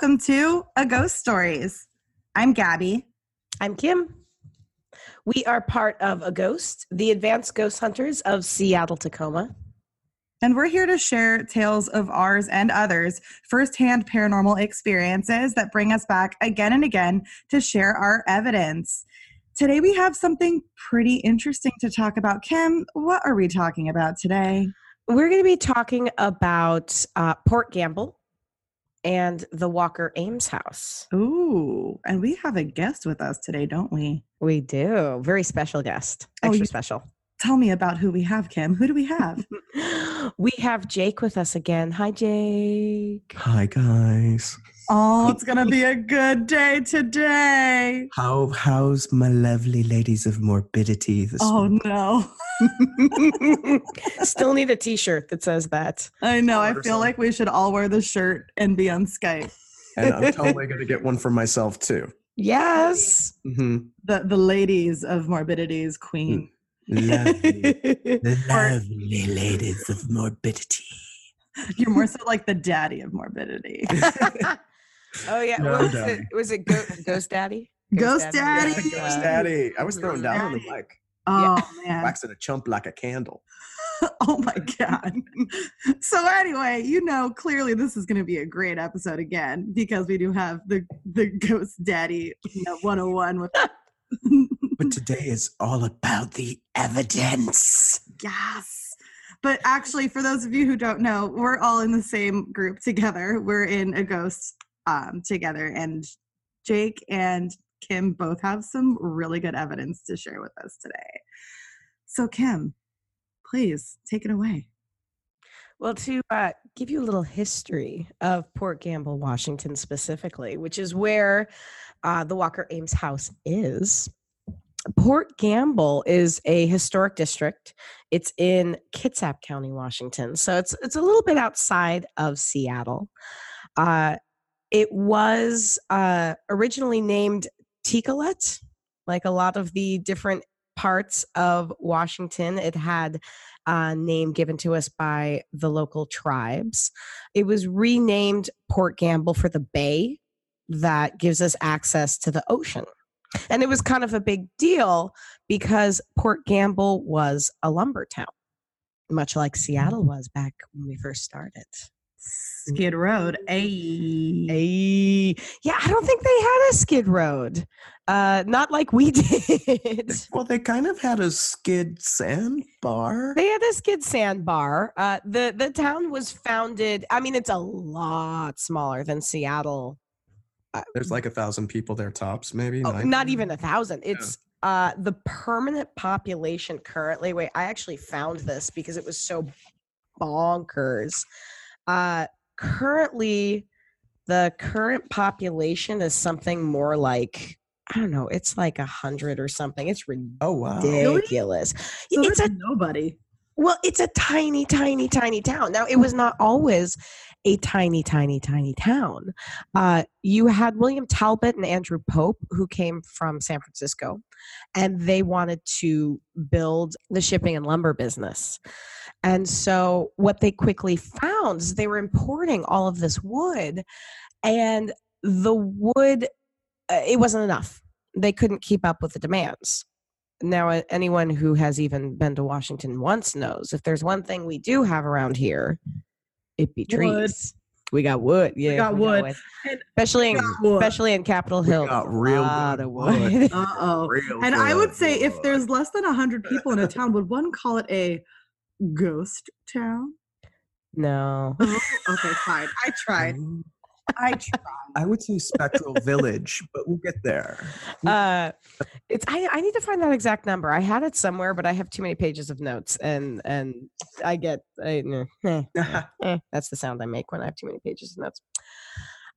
Welcome to A Ghost Stories. I'm Gabby. I'm Kim. We are part of A Ghost, the advanced ghost hunters of Seattle, Tacoma. And we're here to share tales of ours and others, firsthand paranormal experiences that bring us back again and again to share our evidence. Today we have something pretty interesting to talk about. Kim, what are we talking about today? We're going to be talking about uh, Port Gamble and the Walker Ames house. Ooh, and we have a guest with us today, don't we? We do. Very special guest. Oh, Extra you- special. Tell me about who we have, Kim. Who do we have? we have Jake with us again. Hi, Jake. Hi guys. Oh, it's going to be a good day today. How how's my lovely ladies of morbidity this Oh, morning? no. Still need a t shirt that says that. I know. I feel like we should all wear the shirt and be on Skype. and I'm totally gonna get one for myself too. Yes. hmm The the ladies of morbidity's queen. Lovely, the lovely ladies of morbidity. You're more so like the daddy of morbidity. Oh yeah, No, what was it? Was it Go- Ghost Daddy? Ghost Daddy. Yeah, Ghost Daddy. I was thrown down on the mic, Oh man. waxing a chump like a candle. Oh my god. So anyway, you know clearly this is going to be a great episode again because we do have the the Ghost Daddy you know, 101 with But today is all about the evidence. Yes. But actually, for those of you who don't know, we're all in the same group together. We're in a ghost um, together, and Jake and Kim both have some really good evidence to share with us today. So, Kim, please take it away. Well, to uh, give you a little history of Port Gamble, Washington, specifically, which is where uh, the Walker Ames house is. Port Gamble is a historic district. It's in Kitsap County, Washington, so it's it's a little bit outside of Seattle. Uh, it was uh, originally named Teekalet, like a lot of the different parts of Washington. It had a name given to us by the local tribes. It was renamed Port Gamble for the bay that gives us access to the ocean. And it was kind of a big deal because Port Gamble was a lumber town, much like Seattle was back when we first started. Skid Road. Ayy. Hey, yeah, I don't think they had a skid road. Uh, not like we did. Well, they kind of had a skid sandbar. They had a skid sandbar. Uh, the the town was founded. I mean, it's a lot smaller than Seattle. There's like a thousand people there tops, maybe. Oh, not even a thousand. It's uh, the permanent population currently. Wait, I actually found this because it was so bonkers. Uh, currently, the current population is something more like I don't know. It's like a hundred or something. It's Oh wow. ridiculous. So it's a nobody. Well, it's a tiny, tiny, tiny town. Now, it was not always a tiny, tiny, tiny town. Uh, you had William Talbot and Andrew Pope, who came from San Francisco, and they wanted to build the shipping and lumber business. And so, what they quickly found is they were importing all of this wood, and the wood, uh, it wasn't enough. They couldn't keep up with the demands now anyone who has even been to washington once knows if there's one thing we do have around here it be Wood. trees we got wood yeah we got wood. And- especially in, got wood. especially in capitol We hill got real lot good of wood. wood. Uh oh. Real And I would good say if there's less than 100 people in a town, would one call it a ghost town? no Oh, okay, fine. I tried. I try. I would say Spectral Village, but we'll get there. uh it's I, I need to find that exact number i had it somewhere but i have too many pages of notes and and i get I, eh, eh, eh, that's the sound I make when I have too many pages of notes.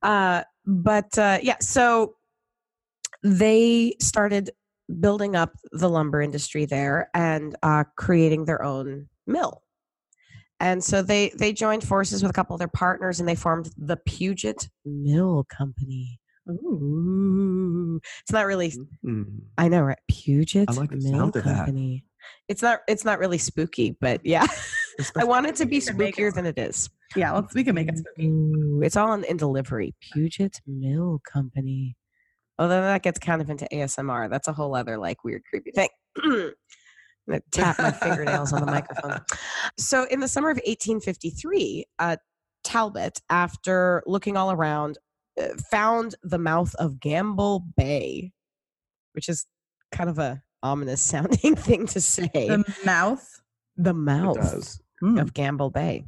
Uh, but uh, yeah, so they started building up the lumber industry there and uh, creating their own mill. And so they they joined forces with a couple of their partners and they formed the Puget Mill Company. Ooh, it's not really. Mm. I know, right? Puget like the Mill sound of that. Company. It's not. It's not really spooky, but yeah. I want it to be spookier than it is. Yeah, let's we can make it spooky. Ooh, it's all in, in delivery. Puget Mill Company. Although that gets kind of into ASMR. That's a whole other like weird, creepy thing. I'm gonna tap my fingernails on the microphone. So, in the summer of 1853, uh, Talbot, after looking all around, uh, found the mouth of Gamble Bay, which is kind of a ominous sounding thing to say. The mouth. the mouth does. Mm. of Gamble Bay.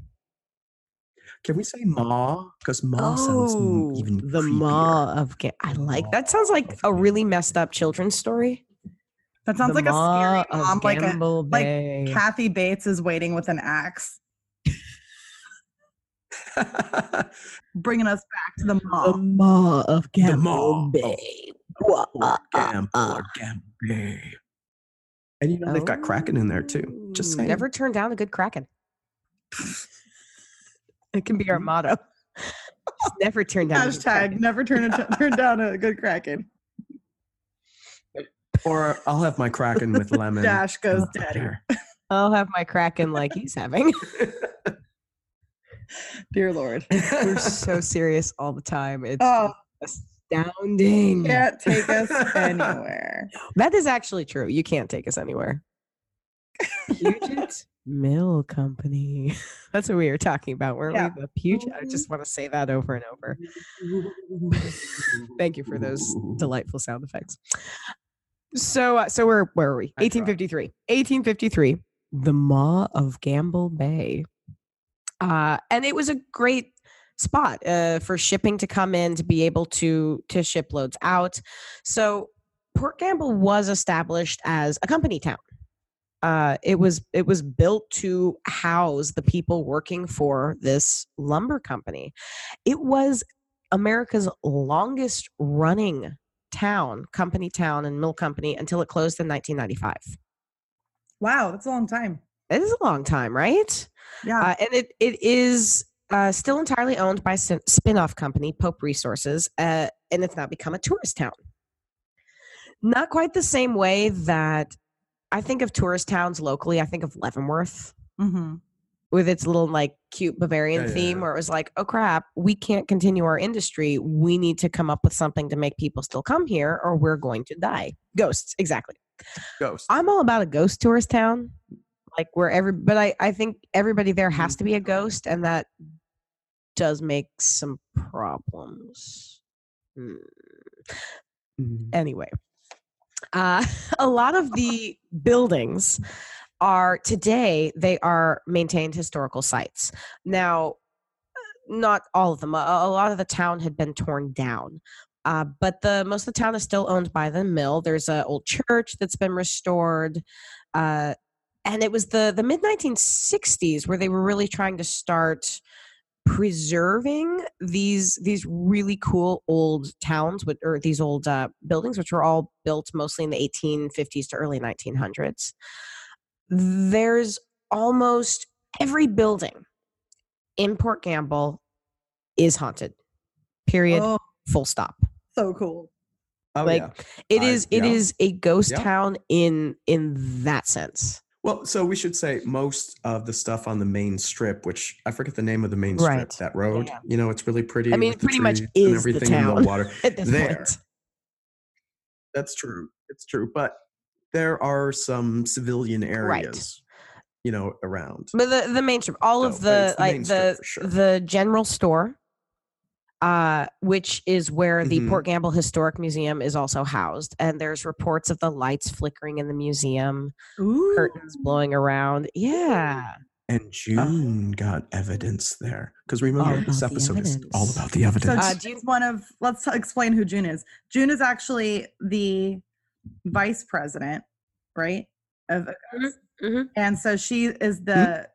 Can we say maw? Because maw sounds even Oh, the creepier. maw of Ga- I like that. Sounds like a really messed up children's story. That sounds The like a scary of mom, like a Gamble like Kathy Bates is waiting with an axe, bringing us back to the the mom. maw of Gamble maw of Bay. Poor Wah, Gam, uh, uh poor uh. Bay. And you know they've got Kraken in there too. Just oh. saying. never turn down a good Kraken. it can be our mm-hmm. motto. Just never turn down. a good Hashtag Kraken. never turn a turn down a good kraken. Or I'll have my Kraken with lemon. Dash goes and daddy. I'll have my Kraken like he's having. Dear Lord. We're so serious all the time. It's Oh, astounding. can't take us anywhere. That is actually true. You can't take us anywhere. Puget Mill Company. That's what we were talking about, weren't Yeah. we? The Puget. I just mm-hmm. want to say that over and over. Thank you for those delightful sound effects. So, uh, so where where are we? 1853. 1853. The Maw of Gamble Bay. Uh, and it was a great spot uh, for shipping to come in to be able to to ship loads out. So Port Gamble was established as a company town. Uh, it was it was built to house the people working for this lumber company. It was America's longest running town, company town, and mill company until it closed in 1995. Wow, that's a long time. It is a long time, right? Yeah. Uh, and it it is uh, still entirely owned by spin- spin-off company, Pope Resources, uh, and it's now become a tourist town. Not quite the same way that I think of tourist towns locally. I think of Leavenworth hmm with its little like cute Bavarian Yeah, theme, yeah. where it was like, oh crap, we can't continue our industry. We need to come up with something to make people still come here, or we're going to die. Ghosts, exactly. Ghosts. I'm all about a ghost tourist town, like where every. But I I think everybody there has to be a ghost, and that does make some problems. Hmm. Mm. Anyway, uh, a lot of the buildings are today they are maintained historical sites. Now, not all of them. A, a lot of the town had been torn down. Uh, but the most of the town is still owned by the mill. There's an old church that's been restored, uh, and it was the the mid 1960s where they were really trying to start preserving these these really cool old towns with or these old uh, buildings, which were all built mostly in the 1850s to early 1900s. There's almost every building in Port Gamble is haunted. Period. Oh, Full stop. so cool. Oh, like, yeah. It I- is. It yeah. is a ghost Yeah. town in in that sense. Well, so we should say most of the stuff on the main strip, which I forget the name of the main strip, Right. that road. Yeah. You know, it's really pretty. I mean, with it pretty much is and the everything in town the water. At this There. point, That's true. It's true. But there are some civilian areas, you know, around. but the the main strip, all So, of the it's the like the sure. the general store, uh, which is where the Mhm. Port Gamble Historic Museum is also housed, and there's reports of the lights flickering in the museum, Ooh. curtains blowing around. Yeah. And June got evidence there. Because remember, this episode is all about the So evidence. Uh, June do you- is one of. Let's explain who June is. June is actually the vice president, right? Of mhm. and so she is mm-hmm. the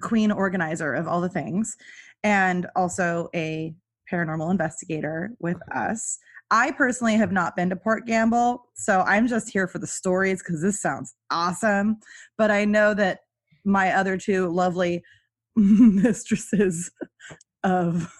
queen organizer of all the things, and also a paranormal investigator with mm-hmm. us. I personally have not been to Port Gamble, so I'm just here for the stories because this sounds awesome. But I know that my other two lovely mistresses of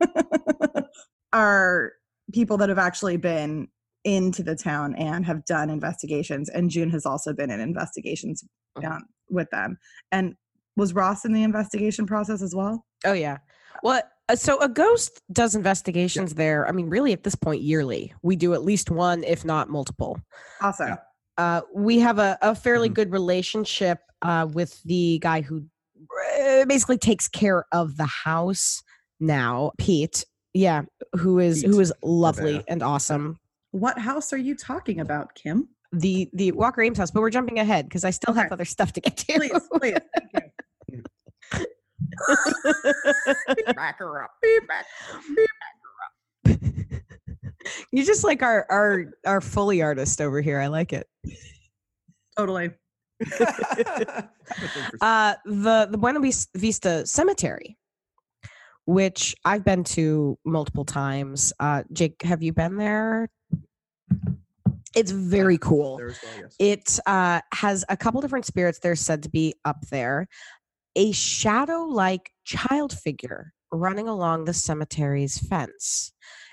are people that have actually been into the town and have done investigations. And June has also been in investigations Mhm. um, with them. And was Ross in the investigation process as well? Oh yeah. Well, uh, so a ghost does investigations yeah. there. I mean, really, at this point, yearly. We do at least one, if not multiple. Awesome. Uh, we have a, a fairly mm-hmm. good relationship uh, with the guy who uh, basically takes care of the house now, Pete. Yeah, who is Pete. who is lovely and awesome. What house are you talking about, Kim? The the Walker Ames house, but we're jumping ahead because I still okay. have other stuff to get to. Please, please. back her up. Back, back her up. you just like our our our Foley artist over here. I like it. Totally. uh, the the Buena Vista Cemetery, which I've been to multiple times. Uh, Jake, have you been there? It's very cool. Yes. It uh, has a couple different spirits. They're said to be up there a shadow like child figure running along the cemetery's fence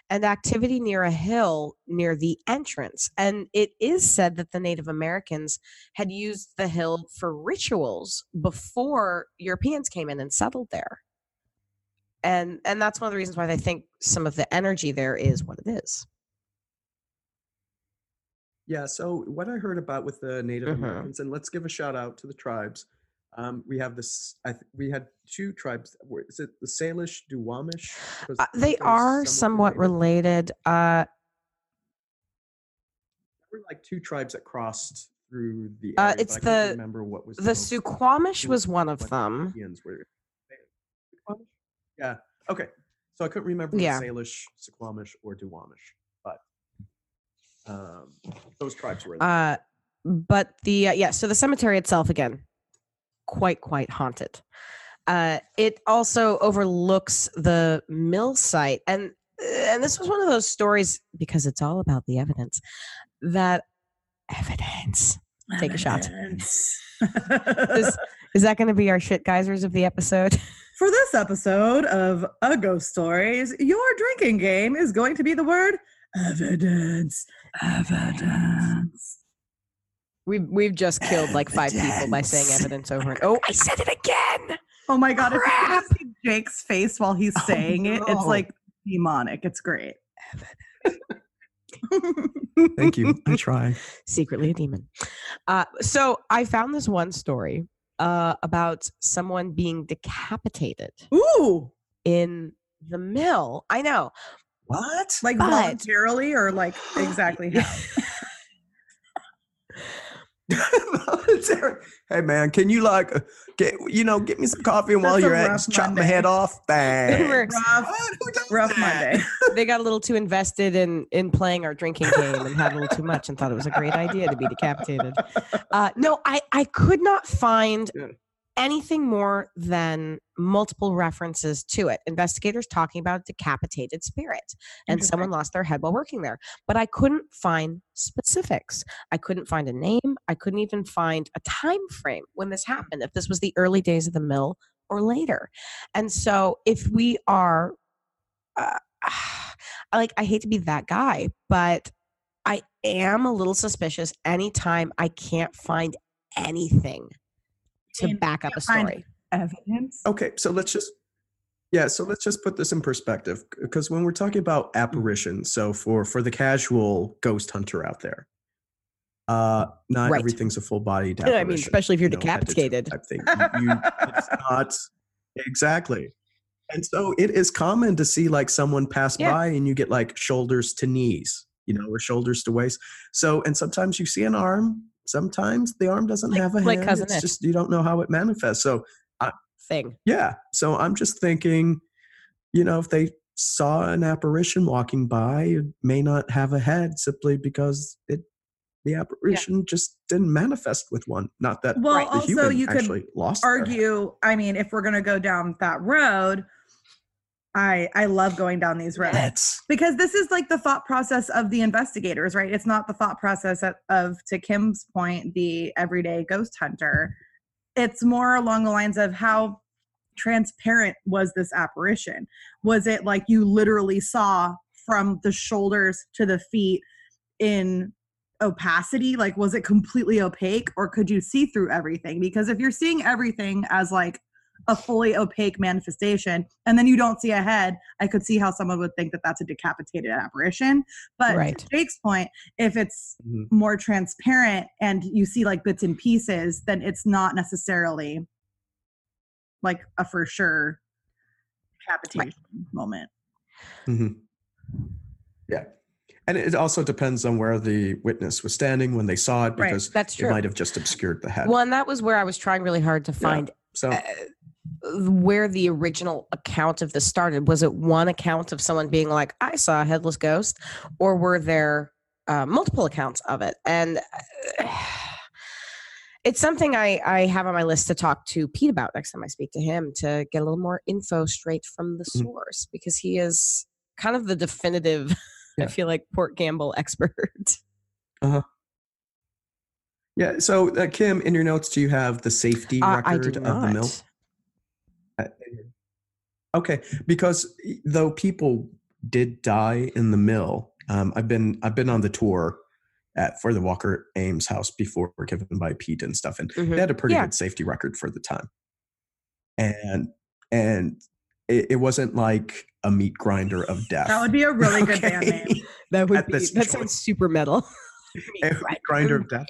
and activity near a hill near the entrance. And it is said that the Native Americans had used the hill for rituals before Europeans came in and settled there. And and that's one of the reasons why they think some of the energy there is what it is. Yeah, so what I heard about with the Native mm-hmm. Americans, and let's give a shout out to the tribes. Um, we have this. I th- we had two tribes. Is it the Salish, Duwamish? Uh, they are somewhat related. Uh, there were like two tribes that crossed through the. Uh, area, uh, it's the. Remember what was the Suquamish was one of them. Were, yeah. Okay. So I couldn't remember yeah. Salish, Suquamish, or Duwamish, um, those tribes were. Uh, but the uh, yeah, so the cemetery itself again quite quite haunted. Uh, it also overlooks the mill site, and and this was one of those stories because it's all about the evidence. That evidence. Take evidence. a shot. is, is that going to be our shit geysers of the episode? For this episode of A Ghost Stories, your drinking game is going to be the word evidence. Evidence. We've we've just killed like five people by saying evidence over and oh, I said it again. Oh my god! Crap. If you see Jake's face while he's oh, saying oh, no. it, it's like demonic. It's great. Thank you. I try. Secretly a demon. Uh, so I found this one story uh, about someone being decapitated. Ooh. In the mill. I know. What? Like but, voluntarily or like exactly how? hey man, can you like uh, get you know get me some coffee and while you're at chop my head off? Bang. rough, rough Monday. they got a little too invested in in playing our drinking game and had a little too much and thought it was a great idea to be decapitated. Uh, no, I I could not find anything more than multiple references to it. Investigators talking about a decapitated spirit and someone lost their head while working there. But I couldn't find specifics. I couldn't find a name. I couldn't even find a time frame when this happened, if this was the early days of the mill or later. And so if we are uh, like I hate to be that guy, but I am a little suspicious anytime I can't find anything to back up a story. Evidence. Okay, so let's just yeah, so let's just put this in perspective because when we're talking about mm-hmm. apparitions, so for for the casual ghost hunter out there, uh, not right. everything's a full body apparition. I mean, especially if you're you know, decapitated. Type thing. You, you, it's not exactly. And so it is common to see like someone pass yeah. by and you get like shoulders to knees, you know, or shoulders to waist. So and sometimes you see an arm, sometimes the arm doesn't like, have a like hand. Cousin it's Nick. just you don't know how it manifests. So I, thing. Yeah. So I'm just thinking, you know, if they saw an apparition walking by, it may not have a head simply because it the apparition yeah. just didn't manifest with one. Not that well, also you could lost argue. I mean, if we're gonna go down that road, I I love going down these roads That's... because this is like the thought process of the investigators, right? It's not the thought process of, of to Kim's point, the everyday ghost hunter. It's more along the lines of how transparent was this apparition? Was it like you literally saw from the shoulders to the feet in opacity? Like was it completely opaque or could you see through everything? Because if you're seeing everything as like a fully opaque manifestation and then you don't see a head i could see how someone would think that that's a decapitated apparition but Right. to jake's point if it's Mhm. more transparent and you see like bits and pieces then it's not necessarily like a for sure decapitation moment mm-hmm. Yeah. And it also depends on where the witness was standing when they saw it Right, because That's it might have just obscured the head. Well, and that was where I was trying really hard to find So uh, where the original account of this started. Was it one account of someone being like, "I saw a headless ghost," or were there uh, multiple accounts of it? And uh, it's something I I have on my list to talk to Pete about next time I speak to him to get a little more info straight from the Mm. source because he is kind of the definitive. I feel like Port Gamble expert. Uh huh. yeah. So uh, Kim, in your notes, do you have the safety Uh, record of the mill? Not. Okay, because though people did die in the mill, um, I've been I've been on the tour at for the Walker Ames house before, given by Pete and stuff, and Mhm. they had a pretty Yeah. good safety record for the time. And and it, it wasn't like a meat grinder of death. that would be a really good band name That would At be that choice. sounds super metal. Meat grinder of death.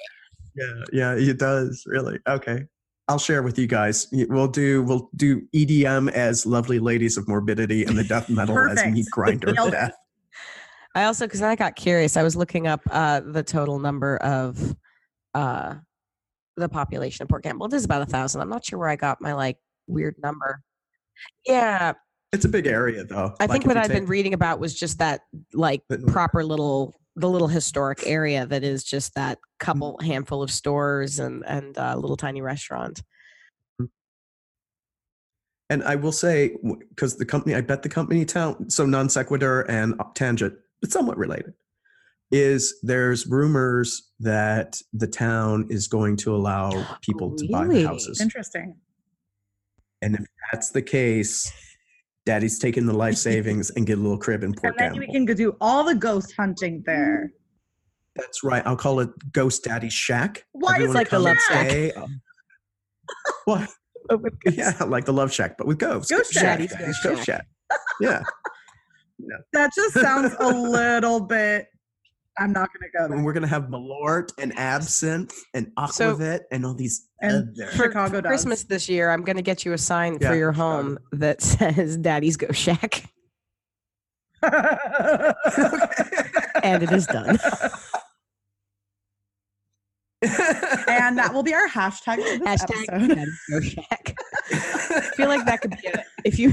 Yeah, yeah, it does really. Okay, I'll share with you guys. We'll do we'll do EDM as "Lovely Ladies of Morbidity" and the death metal as "Meat Grinder Nailed of it. Death." I also because I got curious. I was looking up uh, the total number of uh, the population of Port Campbell. It is about a thousand. I'm not sure where I got my like weird number. Yeah, It's a big area, though. I Like, think what I've been reading about was just that like proper little the little historic area that is just that Mm-hmm. couple handful of stores and and uh, little tiny restaurant. And I will say, because the company, I bet the company town, so non sequitur and tangent, but somewhat related. Is there's rumors that the town is going to allow people to buy the houses, interesting and if that's the case, Daddy's taking the life savings and get a little crib in Port and then we can go do all the ghost hunting there That's right. I'll call it Ghost Daddy Shack. Why is like the Love Shack? um, What? Yeah, like the Love Shack, but with ghosts. Ghost Shack, Daddy's Daddy's Ghost Ghost Shack. Yeah. that just sounds a little bit i'm not gonna go And we're gonna have Malort and absinthe and So- aquavit and all these And other. For, Chicago for does. Christmas this year, I'm going to get you a sign Yeah, for your Chicago. home that says "Daddy's Go Shack," and it is done. and that will be our hashtag for this Hashtag episode. Daddy's Go Shack. I feel like that could be a, if you.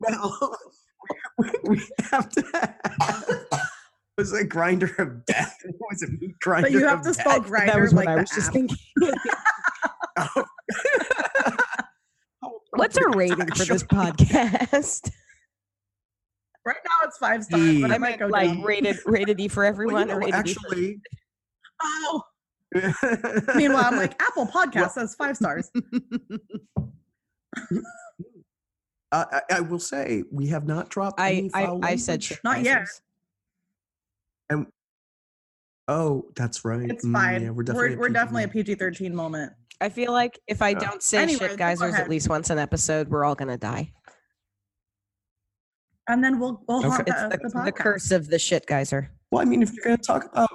well, we, we have to. Have, was a grinder of death? What was it? Meat grinder. But you have of to spell death? grinder that was like what I the was just thinking. Oh. What's our rating for this podcast? Right now it's five stars, E. but I I might meant go like down. rated rated E for everyone Well, or you know, rated E for actually. Oh, meanwhile, I'm like Apple Podcast Well- says five stars. Uh, I, I will say we have not dropped. I any I, I said Not yet. Geysers. Oh, that's right. It's Mm, fine. yeah, we're we're definitely, we're, definitely a PG. PG-13 moment. I feel like if I Uh, don't say anyway, shit go geysers ahead. at least once an episode, we're all gonna die. And then we'll we'll haunt It's the, the, the, the podcast. curse of the shit geyser. Well, I mean, if you're going to talk about,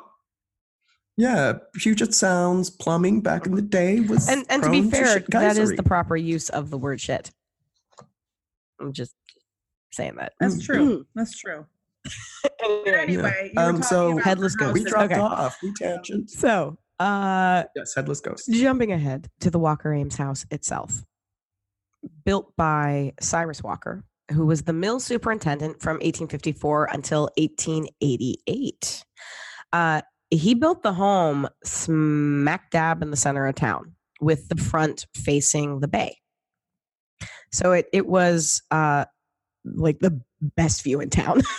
yeah, Puget Sounds plumbing back in the day was, And and to be prone fair, shit that is geysery. the proper use of the word shit. I'm just saying that. That's Mm. true. That's true. But Anyway, anyway, you Um, so- Headless ghost. we dropped Okay. off. We tangent. so uh Yes, headless ghost. jumping ahead to the Walker Ames house itself, built by Cyrus Walker, who was the mill superintendent from 1854 until 1888. Uh, he built the home smack dab in the center of town with the front facing the bay. So it, it was uh, like the best view in town.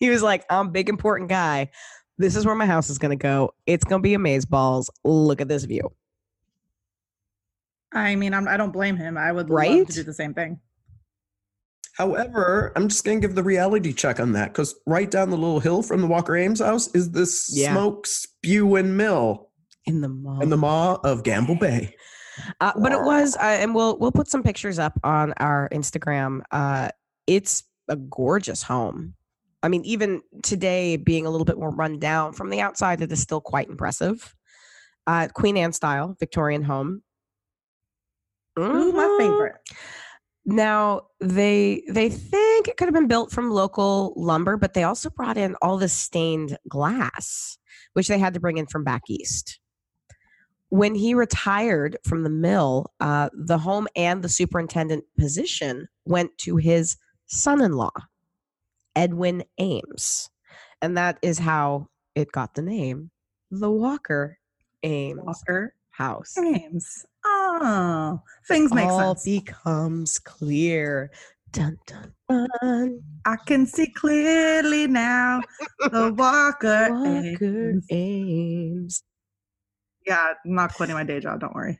he was like, I'm big important guy. This is where my house is going to go. It's going to be amaze balls. Look at this view. I mean, I'm, I don't blame him. I would love to do the same thing. However, I'm just going to give the reality check on that because right down the little hill from the Walker Ames house is this Yeah. smoke spewing mill In the mall. in the maw of Gamble Bay. Uh, but it was, uh, and we'll we'll put some pictures up on our Instagram. Uh, it's a gorgeous home. I mean, even today, being a little bit more run down from the outside, it is still quite impressive. Uh, Queen Anne style Victorian home. Ooh, my favorite. Now they they think it could have been built from local lumber, but they also brought in all the stained glass, which they had to bring in from back east. When he retired from the mill, uh, the home and the superintendent position went to his son-in-law, Edwin Ames, and that is how it got the name, the Walker Ames Walker House Ames. Oh, things make sense. all sense. becomes clear. Dun dun dun. I can see clearly now. The Walker. Walker Ames. Ames. Yeah, I'm not quitting my day job. Don't worry.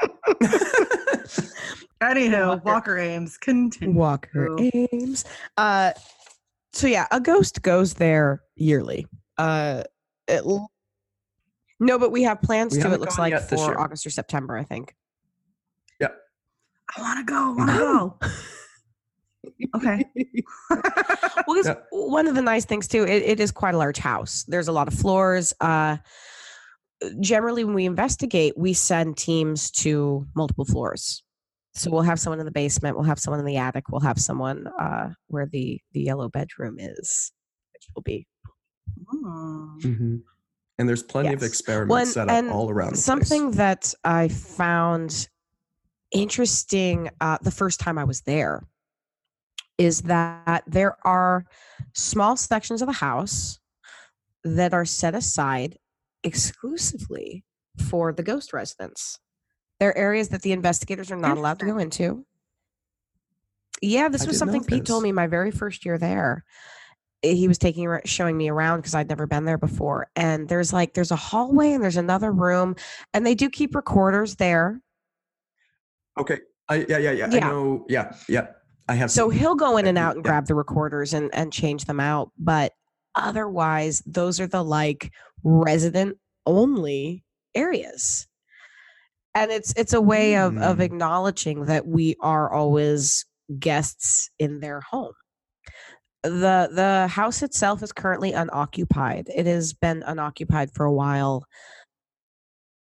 Anywho, Walker. Walker, Ames. Continue. Walker Ames. Uh, so yeah, a ghost goes there yearly. Uh, it l- no, but we have plans We to. It looks like for. August or September, I think. I want to go. I want to go. Okay. well, Yeah. one of the nice things too, it, it is quite a large house. There's a lot of floors. Uh, generally, when we investigate, we send teams to multiple floors. So we'll have someone in the basement, we'll have someone in the attic, we'll have someone uh, where the the yellow bedroom is, which will be Hmm. Mhm. And there's plenty of experiments Well, and- set up and all around. the place. something that I found interesting uh, the first time I was there is that there are small sections of the house that are set aside exclusively for the ghost residents. They're areas that the investigators are not allowed to go into. Yeah, this I was something Pete told me my very first year there. Eh, He was taking showing me around because I'd never been there before. And there's like there's a hallway and there's another room, and they do keep recorders there. Okay. I, yeah, yeah, yeah, Yeah. I know. Yeah, yeah. I have. So he'll go in and out and yeah. grab the recorders and and change them out. But otherwise, those are the like resident only areas. And it's it's a way of of Mm. acknowledging that we are always guests in their home. The the house itself is currently unoccupied. It has been unoccupied for a while.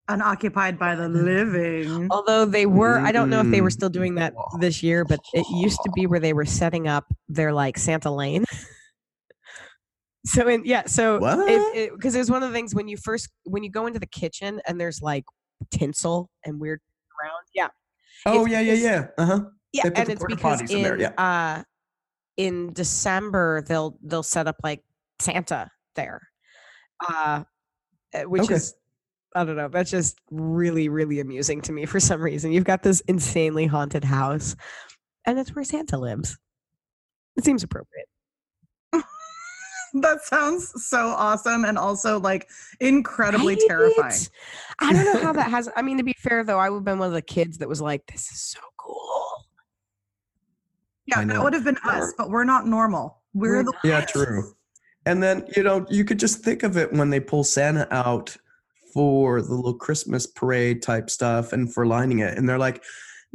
Unoccupied by the living. Although they were, I don't know if they were Mm. still doing that this year, but it used to be where they were setting up their like Santa Lane. so in yeah, so What? because it, was one of the things when you first when you go into the kitchen and there's like tinsel and weird around, yeah, oh it's yeah, yeah, because- yeah. Uh huh. yeah, and it's because in in yeah. uh in December they'll they'll set up like Santa there, uh, uh, which Okay. is I don't know. That's just really really amusing to me for some reason. You've got this insanely haunted house, and it's where Santa lives. It seems appropriate. that sounds so awesome and also like incredibly Right? terrifying. I don't know how that has. I mean, to be fair though, I would have been one of the kids that was like, "This is so cool." Yeah, that would have been us, but we're not normal. We're, We're the Yeah, true. And then you know you could just think of it when they pull Santa out for the little Christmas parade type stuff and for lining it, and they're like,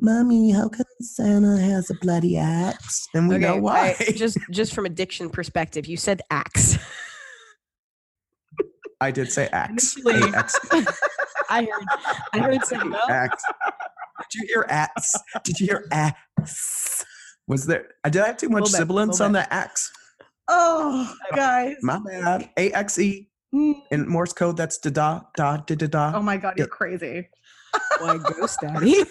"Mommy, how come Santa has a bloody axe? And we know why. I- just just from a diction perspective, you said axe. I did say axe. Initially- A-X. I heard. I heard something else. axe. Did you hear axe? Did you hear axe? Was there? I did I have too much sibilance on the axe? Oh, guys. My bad. A X E Mm. in Morse code. That's da da da da da da. Oh my God, you're Yeah. crazy. Why ghost daddy?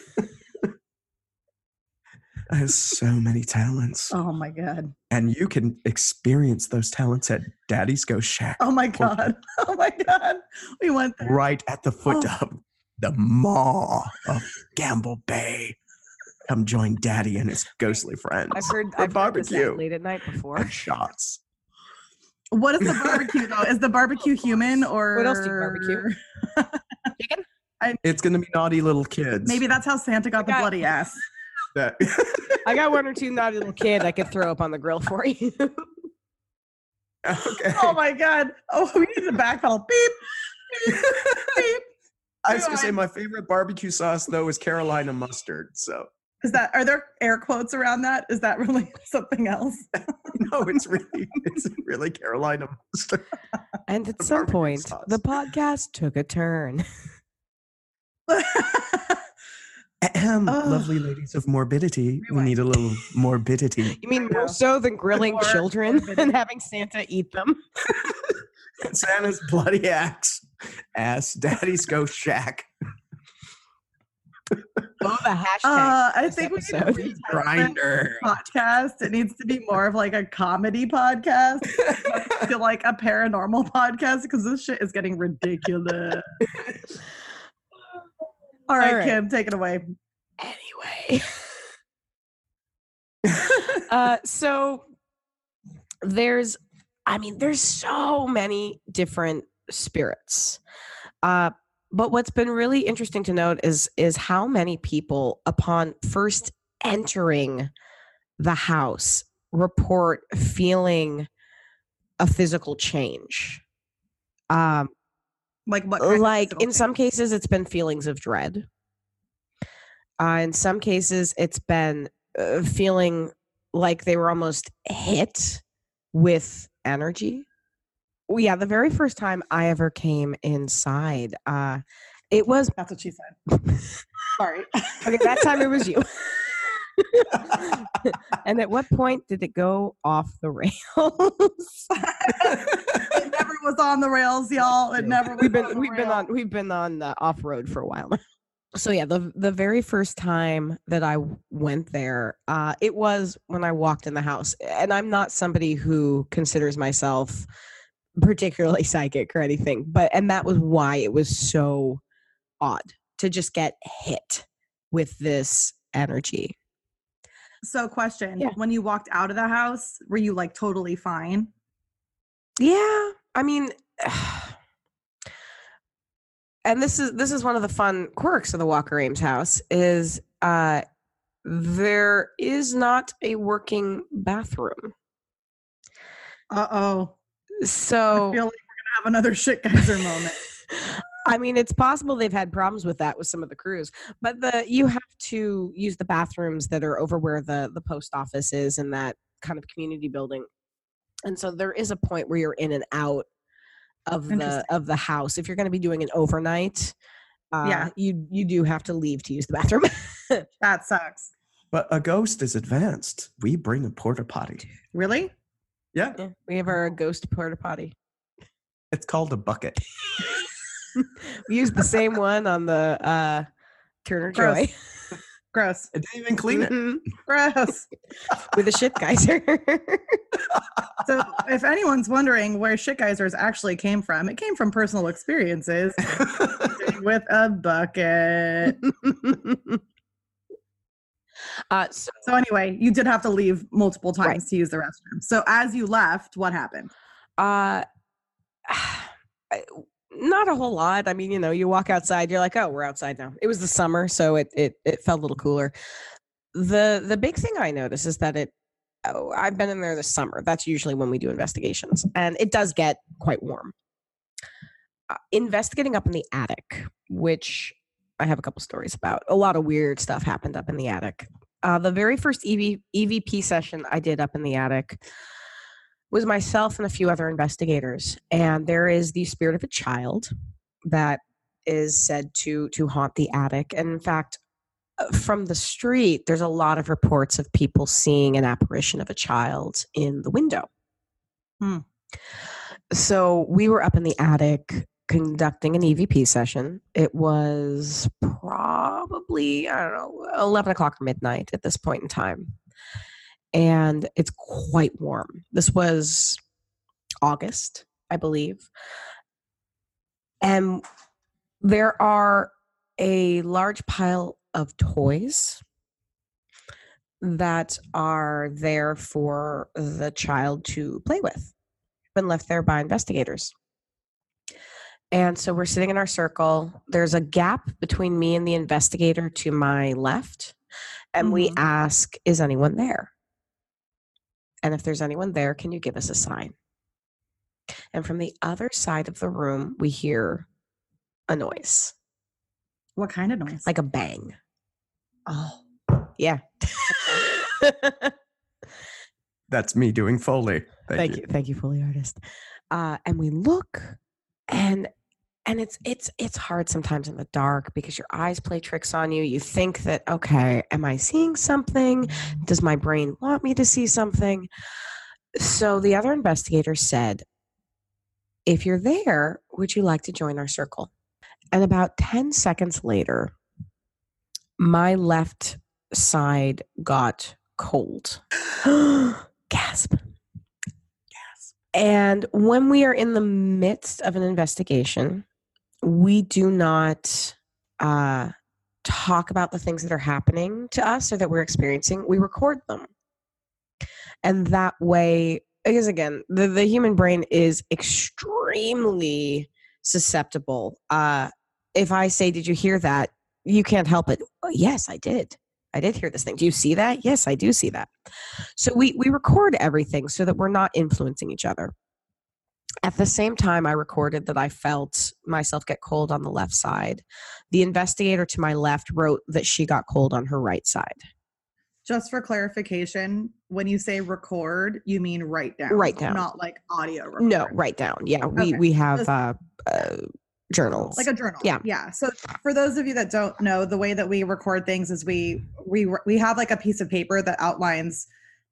I have so many talents, Oh my God. and you can experience those talents at Daddy's Ghost Shack, Oh my God. Oh my God. We went there. right at the foot Oh. of the maw of Gamble Bay. Come join Daddy and his ghostly friends. I've heard. for I've heard this barbecue late at night before. and shots. What is the barbecue though? Is the barbecue human or What else do you barbecue? Chicken? It's gonna be naughty little kids. Maybe that's how Santa got the got- bloody ass. That. I got one or two naughty little kid I could throw up on the grill for you. okay. Oh my God. Oh, we need to backpedal. Beep. Beep. Beep. I was gonna say my favorite barbecue sauce though is Carolina mustard. So Is that are there air quotes around that? Is that really something else? no, it's really it's really Carolina mustard. And at some point, sauce. the podcast took a turn. Ahem, Ugh. lovely ladies of morbidity. We need a little morbidity. You mean more so than grilling More children morbidity. and having Santa eat them? Santa's bloody axe. Ass daddy's go shack. Oh, the hashtag. Uh, I this think we need to episode. retitle this Grinder. podcast. It needs to be more of like a comedy podcast to like a paranormal podcast because this shit is getting ridiculous. All right, All right. Kim, take it away. anyway. uh, so there's, I mean, there's so many different spirits. Uh, but what's been really interesting to note is is how many people, upon first entering the house, report feeling a physical change. Um, Like what? like in thing? some cases it's been feelings of dread uh, in some cases it's been uh, feeling like they were almost hit with energy well, yeah the very first time i ever came inside uh it was That's what she said. Sorry. okay that time it was you and at what point did it go off the rails was on the rails, y'all. It never. We've been we've been on we've been on uh, off road for a while. So yeah, the the very first time that I went there, uh, it was when I walked in the house, and I'm not somebody who considers myself particularly psychic or anything, but and that was why it was so odd to just get hit with this energy. So, question: Yeah. When you walked out of the house, were you like totally fine? Yeah, I mean, and this is this is one of the fun quirks of the Walker Ames house is uh, there is not a working bathroom. Uh oh. So I feel like we're gonna have another shit geyser moment. I mean, it's possible they've had problems with that with some of the crews, but the you have to use the bathrooms that are over where the the post office is in that kind of community building, and so there is a point where you're in and out of the of the house if you're going to be doing an overnight. Uh, Yeah. you you do have to leave to use the bathroom. That sucks. But a ghost is advanced. We bring a porta potty. Really? Yeah, Yeah, we have our ghost porta potty. it's called a bucket. We use the same one on the uh, Turner Gross. Joy Gross. I didn't even clean it. Mhm. Gross. with a shit geyser. So, if anyone's wondering where shit geysers actually came from, it came from personal experiences with a bucket. uh, so, So, anyway, you did have to leave multiple times Right. to use the restroom. So, as you left, what happened? uh, I- not a whole lot. I mean, you know, you walk outside, you're like, oh, we're outside now. It was the summer, so it it it felt a little cooler. The the big thing I notice is that it. Oh, I've been in there this summer. That's usually when we do investigations, and it does get quite warm. Uh, investigating up in the attic, which I have a couple stories about. A lot of weird stuff happened up in the attic. Uh, the very first EV, EVP session I did up in the attic was myself and a few other investigators. And there is the spirit of a child that is said to to haunt the attic. And in fact, uh, from the street, there's a lot of reports of people seeing an apparition of a child in the window. Hmm. So we were up in the attic conducting an EVP session. It was probably, I don't know, 11 o'clock or midnight at this point in time. And it's quite warm. This was August, I believe. And there are a large pile of toys that are there for the child to play with, been left there by investigators. And so we're sitting in our circle. There's a gap between me and the investigator to my left. And we Mhm. ask, Is anyone there? And if there's anyone there, can you give us a sign? And from the other side of the room, we hear a noise. What kind of noise? like a bang. oh, Yeah. That's me doing Foley. Thank, thank you. you. thank you foley artist uh and we look and and it's it's it's hard sometimes in the dark because your eyes play tricks on you. You think that okay am i seeing something? Does my brain want me to see something? So the other investigator said if you're there would you like to join our circle? And about 10 seconds later my left side got cold. Gasp. And when we are in the midst of an investigation, we do not uh, talk about the things that are happening to us or that we're experiencing. We record them. And that way, because again, the, the human brain is extremely susceptible. Uh, if I say, Did you hear that? You can't help it. "Oh, yes, I did. I did hear this thing. Do you see that? Yes, I do see that. So we we record everything so that we're not influencing each other. At the same time, I recorded that I felt myself get cold on the left side. The investigator to my left wrote that she got cold on her right side. just for clarification, when you say record, you mean write down, Write down. not like audio. Record. No, write down. Yeah, we Okay. we have Just- uh, uh, journals. like a journal. Yeah. yeah. So for those of you that don't know, the way that we record things is we we we have like a piece of paper that outlines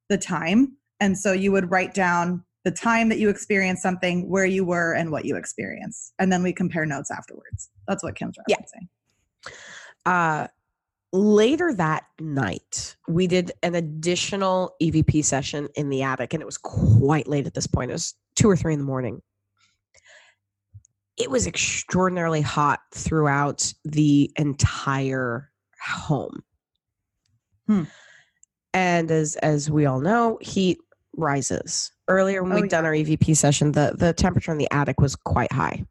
the time, and so you would write down the time that you experienced something, where you were, and what you experienced, and then we compare notes afterwards. That's what Kim's Yeah. referencing. uh, later that night, we did an additional EVP session in the attic, and it was quite late at this point. It was two or three in the morning. It was extraordinarily hot throughout the entire home. Hmm. And as as we all know, heat rises. Earlier when Oh, we'd done our EVP session, the, the temperature in the attic was quite high.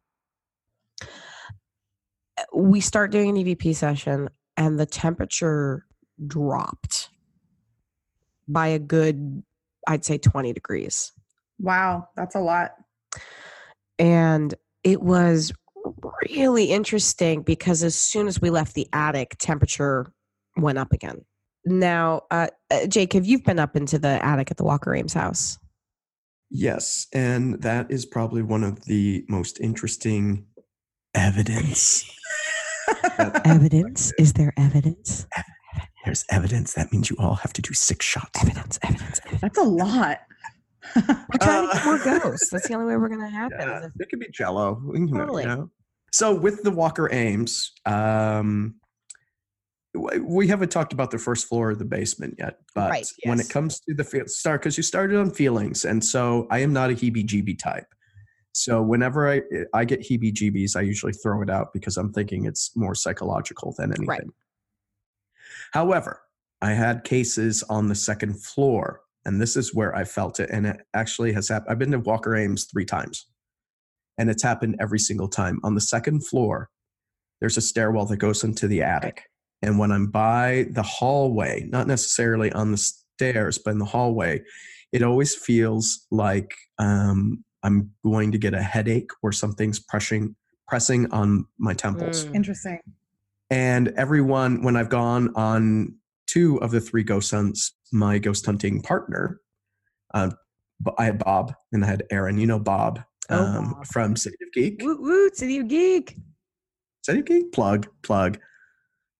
We start doing an EVP session and the temperature dropped by a good, I'd say 20 degrees. Wow, that's a lot. And it was really interesting because as soon as we left the attic, temperature went up again. Now, uh, uh, Jacob, you've been up into the attic at the Walker Ames house. Yes, and that is probably one of the most interesting evidence. Evidence? Is there evidence? There's evidence. That means you all have to do six shots. Evidence, evidence, evidence. That's a lot. We're trying to get more ghosts. That's the only way we're going to happen. Yeah, it could be Jello. We can, you Totally. know. So with the Walker Ames, um, w- we haven't talked about the first floor or the basement yet. But Right, when it comes to the fe- start, because you started on feelings, and so I am not a heebie-jeebie type. So whenever I I get heebie-jeebies, I usually throw it out because I'm thinking it's more psychological than anything. Right. However, I had cases on the second floor, and this is where I felt it, and it actually has happened. I've been to Walker Ames three times, and it's happened every single time. On the second floor, there's a stairwell that goes into the attic, and when I'm by the hallway, not necessarily on the stairs, but in the hallway, it always feels like um, I'm going to get a headache or something's pressing pressing on my temples. Mm. Interesting. And everyone, when I've gone on two of the three ghost hunts, my ghost hunting partner, um, b- I had Bob and I had Aaron. You know Bob, Oh, um, Bob. from City of Geek. Woot woot, City of Geek. City of Geek? Plug, plug.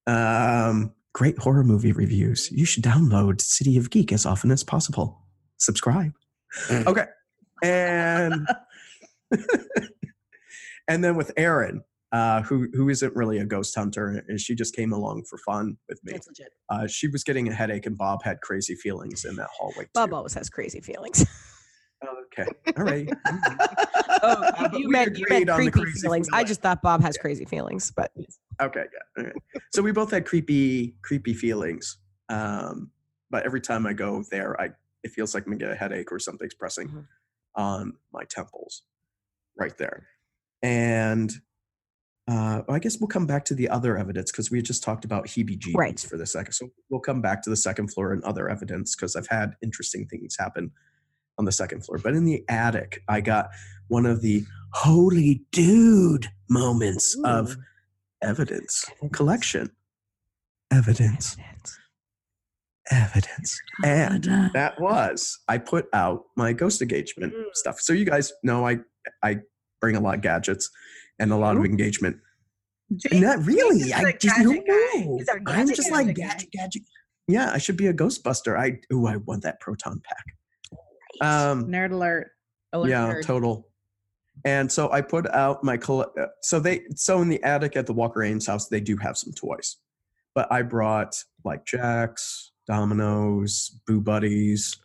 Um, great horror movie reviews. You should download City of Geek as often as possible. Subscribe. Okay. And and then with Aaron, uh, who who isn't really a ghost hunter, and she just came along for fun with me. That's legit. Uh, she was getting a headache, and Bob had crazy feelings in that hallway. Bob too. always has crazy feelings. Okay. All right. oh, Uh, you meant you meant on creepy crazy feelings. I just thought Bob has crazy feelings, but Okay, good. Okay. So we both had creepy, creepy feelings. Um, but every time I go there, I it feels like I'm gonna get a headache or something's pressing Mhm. on my temples, right there. And uh, I guess we'll come back to the other evidence because we just talked about heebie-jeebies Right. for the second. So we'll come back to the second floor and other evidence because I've had interesting things happen on the second floor. But in the attic, I got one of the holy dude moments of Ooh. evidence collection. Evidence, evidence. Evidence. And that was I put out my ghost engagement Mm. stuff. So you guys know I I bring a lot of gadgets and a lot of engagement. Jake- Not really. I just guy. know. I'm just like Gadget gadget, gadget. Yeah, I should be a Ghostbuster. I oh, I want that proton pack. Um, Nerd alert. Alert yeah, nerd. total. And so I put out my coll- uh, so they so in the attic at the Walker Ames house they do have some toys, but I brought like jacks, dominoes, boo buddies,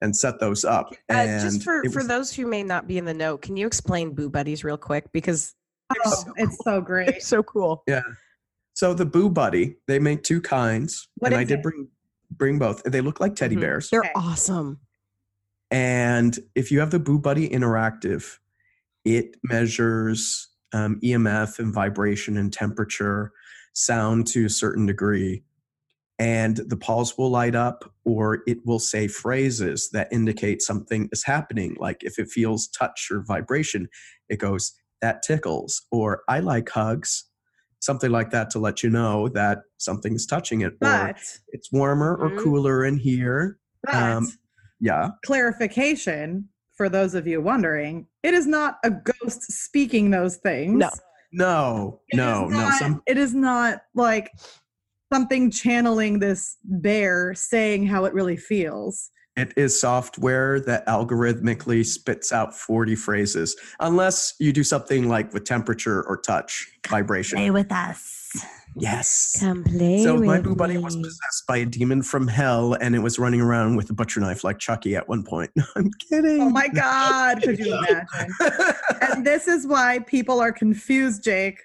and set those up. Uh, And just for, it for was- those who may not be in the know, can you explain Boo Buddies real quick? Because Oh, so it's so great. so cool. yeah. So the Boo Buddy, they make two kinds, What and I did it? bring bring both. They look like teddy Mhm. bears. They're Okay. awesome. And if you have the Boo Buddy Interactive, it measures um, EMF and vibration and temperature, sound to a certain degree. And the paws will light up, or it will say phrases that indicate something is happening. Like if it feels touch or vibration, it goes, that tickles, or I like hugs, something like that to let you know that something's touching it, or it's warmer or Mhm. cooler in here. but Um, Yeah. clarification for those of you wondering, it is not a ghost speaking those things. No. No, It is no, no. Some it is not like something channeling this bear saying how it really feels. it is software that algorithmically spits out 40 phrases, unless you do something like with temperature or touch vibration. Stay with us. Yes. Come play So my with boo buddy was possessed by a demon from hell, and it was running around with a butcher knife like Chucky at one point. I'm kidding. Oh my God, could you imagine? And this is why people are confused, Jake.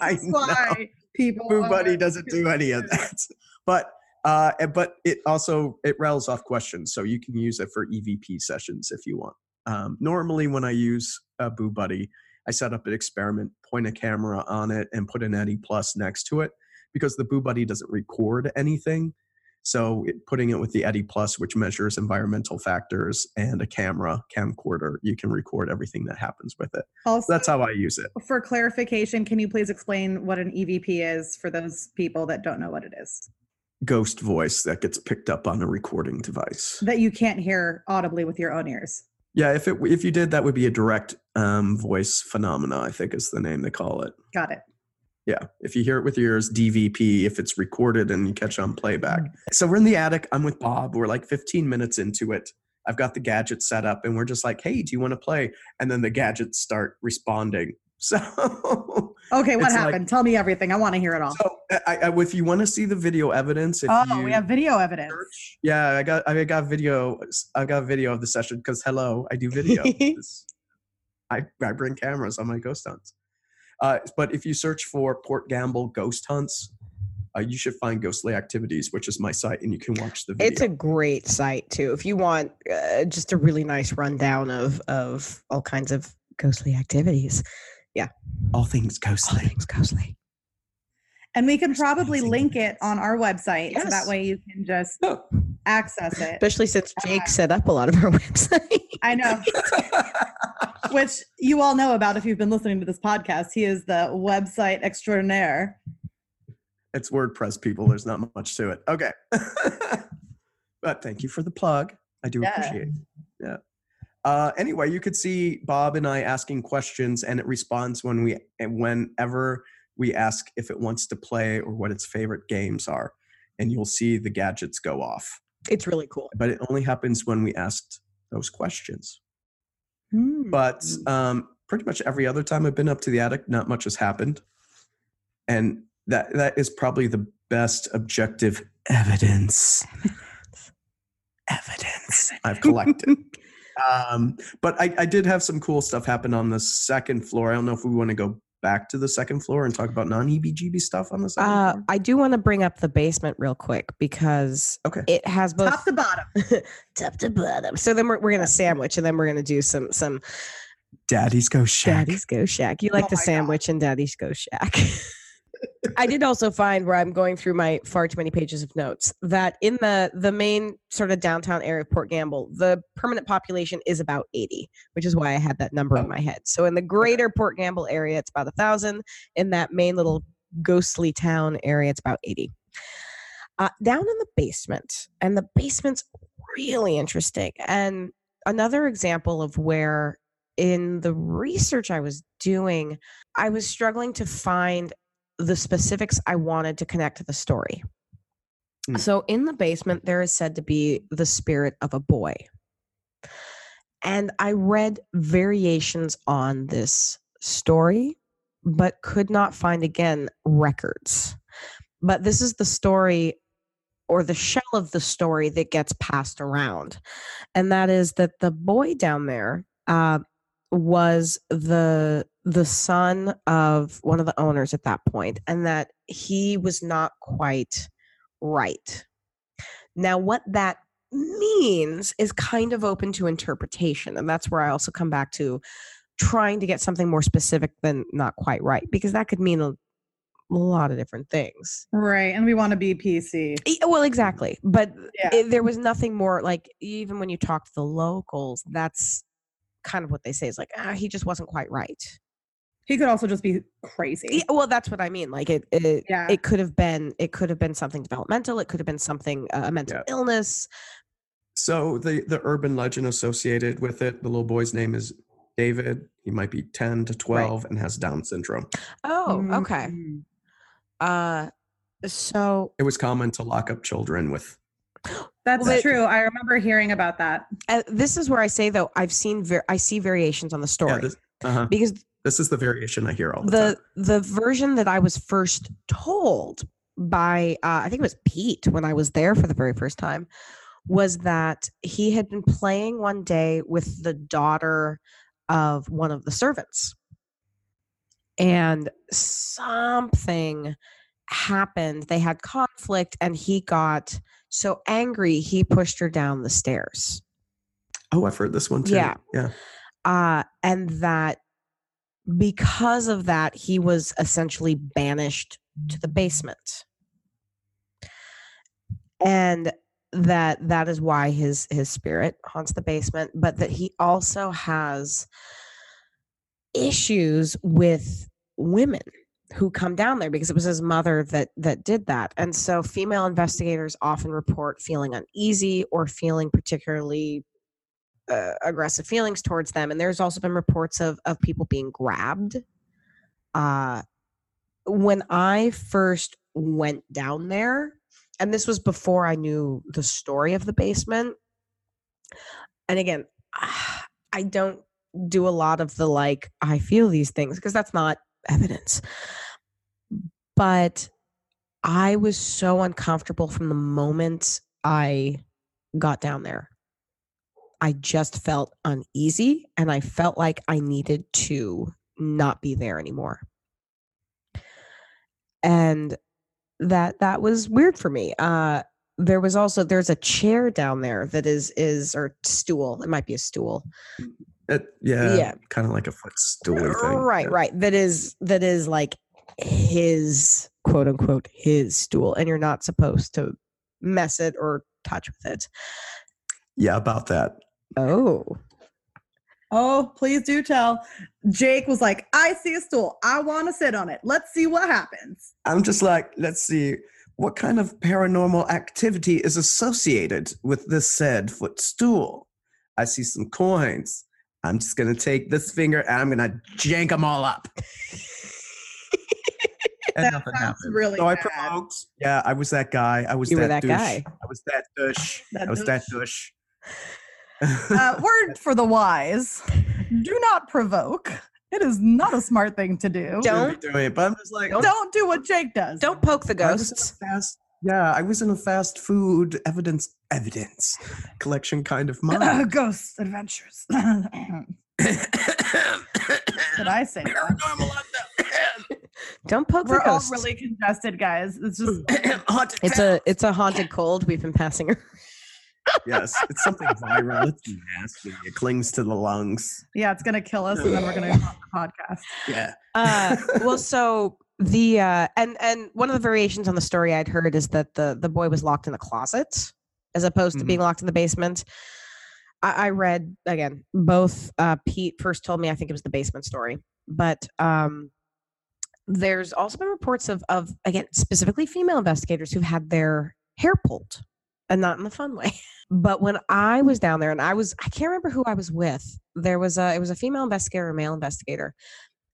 I This is know. why people Boo are Buddy doesn't do any of that. But uh, but it also it rattles off questions, so you can use it for EVP sessions if you want. Um, normally, when I use uh, Boo Buddy, I set up an experiment, point a camera on it, and put an EDI Plus next to it because the Boo Buddy doesn't record anything. So it, putting it with the EDI Plus, which measures environmental factors, and a camera camcorder, you can record everything that happens with it. Also, That's how I use it. for clarification, can you please explain what an EVP is for those people that don't know what it is? Ghost voice that gets picked up on a recording device. That you can't hear audibly with your own ears. Yeah, if it if you did, that would be a direct um, voice phenomena. I think is the name they call it. Got it. Yeah, if you hear it with your ears, DVP. If it's recorded and you catch on playback. So we're in the attic. I'm with Bob. We're like 15 minutes into it. I've got the gadget set up, and we're just like, "Hey, do you want to play?" And then the gadgets start responding. So, Okay, what It's like- happened? Tell me everything. I want to hear it all. so I, I, if you want to see the video evidence, if oh, you we have video evidence. search- yeah, I got I got video. I got video of the session because hello, I do video. I I bring cameras on my ghost hunts. Uh, but if you search for Port Gamble ghost hunts, uh, you should find Ghostly Activities, which is my site, and you can watch the video. It's a great site too. If you want uh, just a really nice rundown of of all kinds of ghostly activities, all things all things ghostly. And we can probably link it on our website so that way you can just Oh. access it. Especially since Jake Uh, set up a lot of our website. I know, which you all know about if you've been listening to this podcast. He is the website extraordinaire. it's WordPress, people. There's not much to it. Okay. but thank you for the plug. I do Yeah. appreciate it. Yeah. Uh, anyway, you could see Bob and I asking questions, and it responds when we whenever we ask if it wants to play or what its favorite games are, and you'll see the gadgets go off. It's really cool. But it only happens when we asked those questions. Hmm. But um, pretty much every other time I've been up to the attic, not much has happened, and that that is probably the best objective evidence. Evidence I've collected. um, but I, I did have some cool stuff happen on the second floor. I don't know if we want to go back to the second floor and talk about non EBGB stuff on the second Uh, floor. I do want to bring up the basement real quick because Okay. it has both Top to bottom. top to bottom. So then we're, we're gonna sandwich, and then we're gonna do some some Daddy's Ghost Shack. Daddy's Ghost Shack. You like Oh the my God. sandwich and Daddy's Ghost Shack. I did also find where I'm going through my far too many pages of notes that in the the main sort of downtown area of Port Gamble, the permanent population is about 80, which is why I had that number Oh. in my head. So in the greater Port Gamble area, it's about a thousand. In that main little ghostly town area. It's about 80. Uh, down in the basement, and the basement's really interesting. And another example of where, in the research I was doing, I was struggling to find the specifics I wanted to connect to the story. Mm. So, in the basement, there is said to be the spirit of a boy. And I read variations on this story, but could not find again records. But this is the story or the shell of the story that gets passed around. And that is that the boy down there uh, was the the son of one of the owners at that point and that he was not quite right. Now what that means is kind of open to interpretation and that's where I also come back to trying to get something more specific than not quite right because that could mean a, a lot of different things. Right. And we want to be PC. Well, exactly. But Yeah. it, there was nothing more like even when you talk to the locals, that's kind of what they say is like, ah, he just wasn't quite right. He could also just be crazy. Yeah, well, that's what I mean. Like it, it, Yeah. it could have been, it could have been something developmental. It could have been something, uh, a mental Yeah. illness. So the the urban legend associated with it, the little boy's name is David. He might be 10 to 12 and has Down syndrome. Oh, okay. Mm. Uh, so It was common to lock up children with That's Well, but- true. I remember hearing about that. uh, this is where I say though, I've seen, ver- I see variations on the story Yeah, this, uh-huh. because this is the variation I hear all the, the time. the version that I was first told by uh, I think it was Pete when I was there for the very first time was that he had been playing one day with the daughter of one of the servants and something happened they had conflict and he got so angry he pushed her down the stairs Oh, I've heard this one too. Yeah. Yeah. uh, and that because of that, he was essentially banished to the basement, and that that is why his his spirit haunts the basement. But that he also has issues with women who come down there because it was his mother that that did that. And so female investigators often report feeling uneasy or feeling particularly uh, aggressive feelings towards them. And there's also been reports of of people being grabbed. Uh when i first went down there and this was before i knew the story of the basement. And again i don't do a lot of the like i feel these things because that's not evidence but i was so uncomfortable from the moment i got down there I just felt uneasy and I felt like I needed to not be there anymore. And that that was weird for me. Uh there was also there's a chair down there that is is or stool. It might be a stool. It, yeah. Yeah. Kind of like a footstool thing. Right, Yeah. right. That is that is like his quote unquote his stool and you're not supposed to mess it or touch with it. Yeah, about that. Oh. Oh, please do tell. Jake was like, I see a stool. I want to sit on it. Let's see what happens. I'm just like, let's see what kind of paranormal activity is associated with this said footstool. I see some coins. I'm just gonna take this finger and I'm gonna jank them all up. and That nothing sounds happened. really so I provoked. Yeah, I was that guy. I was You were that, that douche. guy. I was that douche. That I was that douche. douche. Uh, word for the wise do not provoke. It is not a smart thing to do. Don't- do it, but I'm just like, Don't do what Jake does. Don't poke the I was in a ghosts. fast, yeah, I was in a fast food evidence evidence collection kind of Uh, mind. ghost adventures. Did I say? Paranormal. Don't poke We're the all ghosts. really congested, guys. It's just Haunted it's town. a it's a haunted cold we've been passing. around. yes, it's something viral. It's nasty. It clings to the lungs. yeah, it's gonna kill us, and then we're gonna go on the podcast. Yeah. Uh, well, so the uh, and and one of the variations on the story I'd heard is that the the boy was locked in the closet as opposed to being locked in the basement. I, I read again both. Uh, Pete first told me I think it was the basement story, but um, there's also been reports of of again specifically female investigators who've had their hair pulled and not in the fun way but when i was down there and i was i can't remember who i was with there was a it was a female investigator a male investigator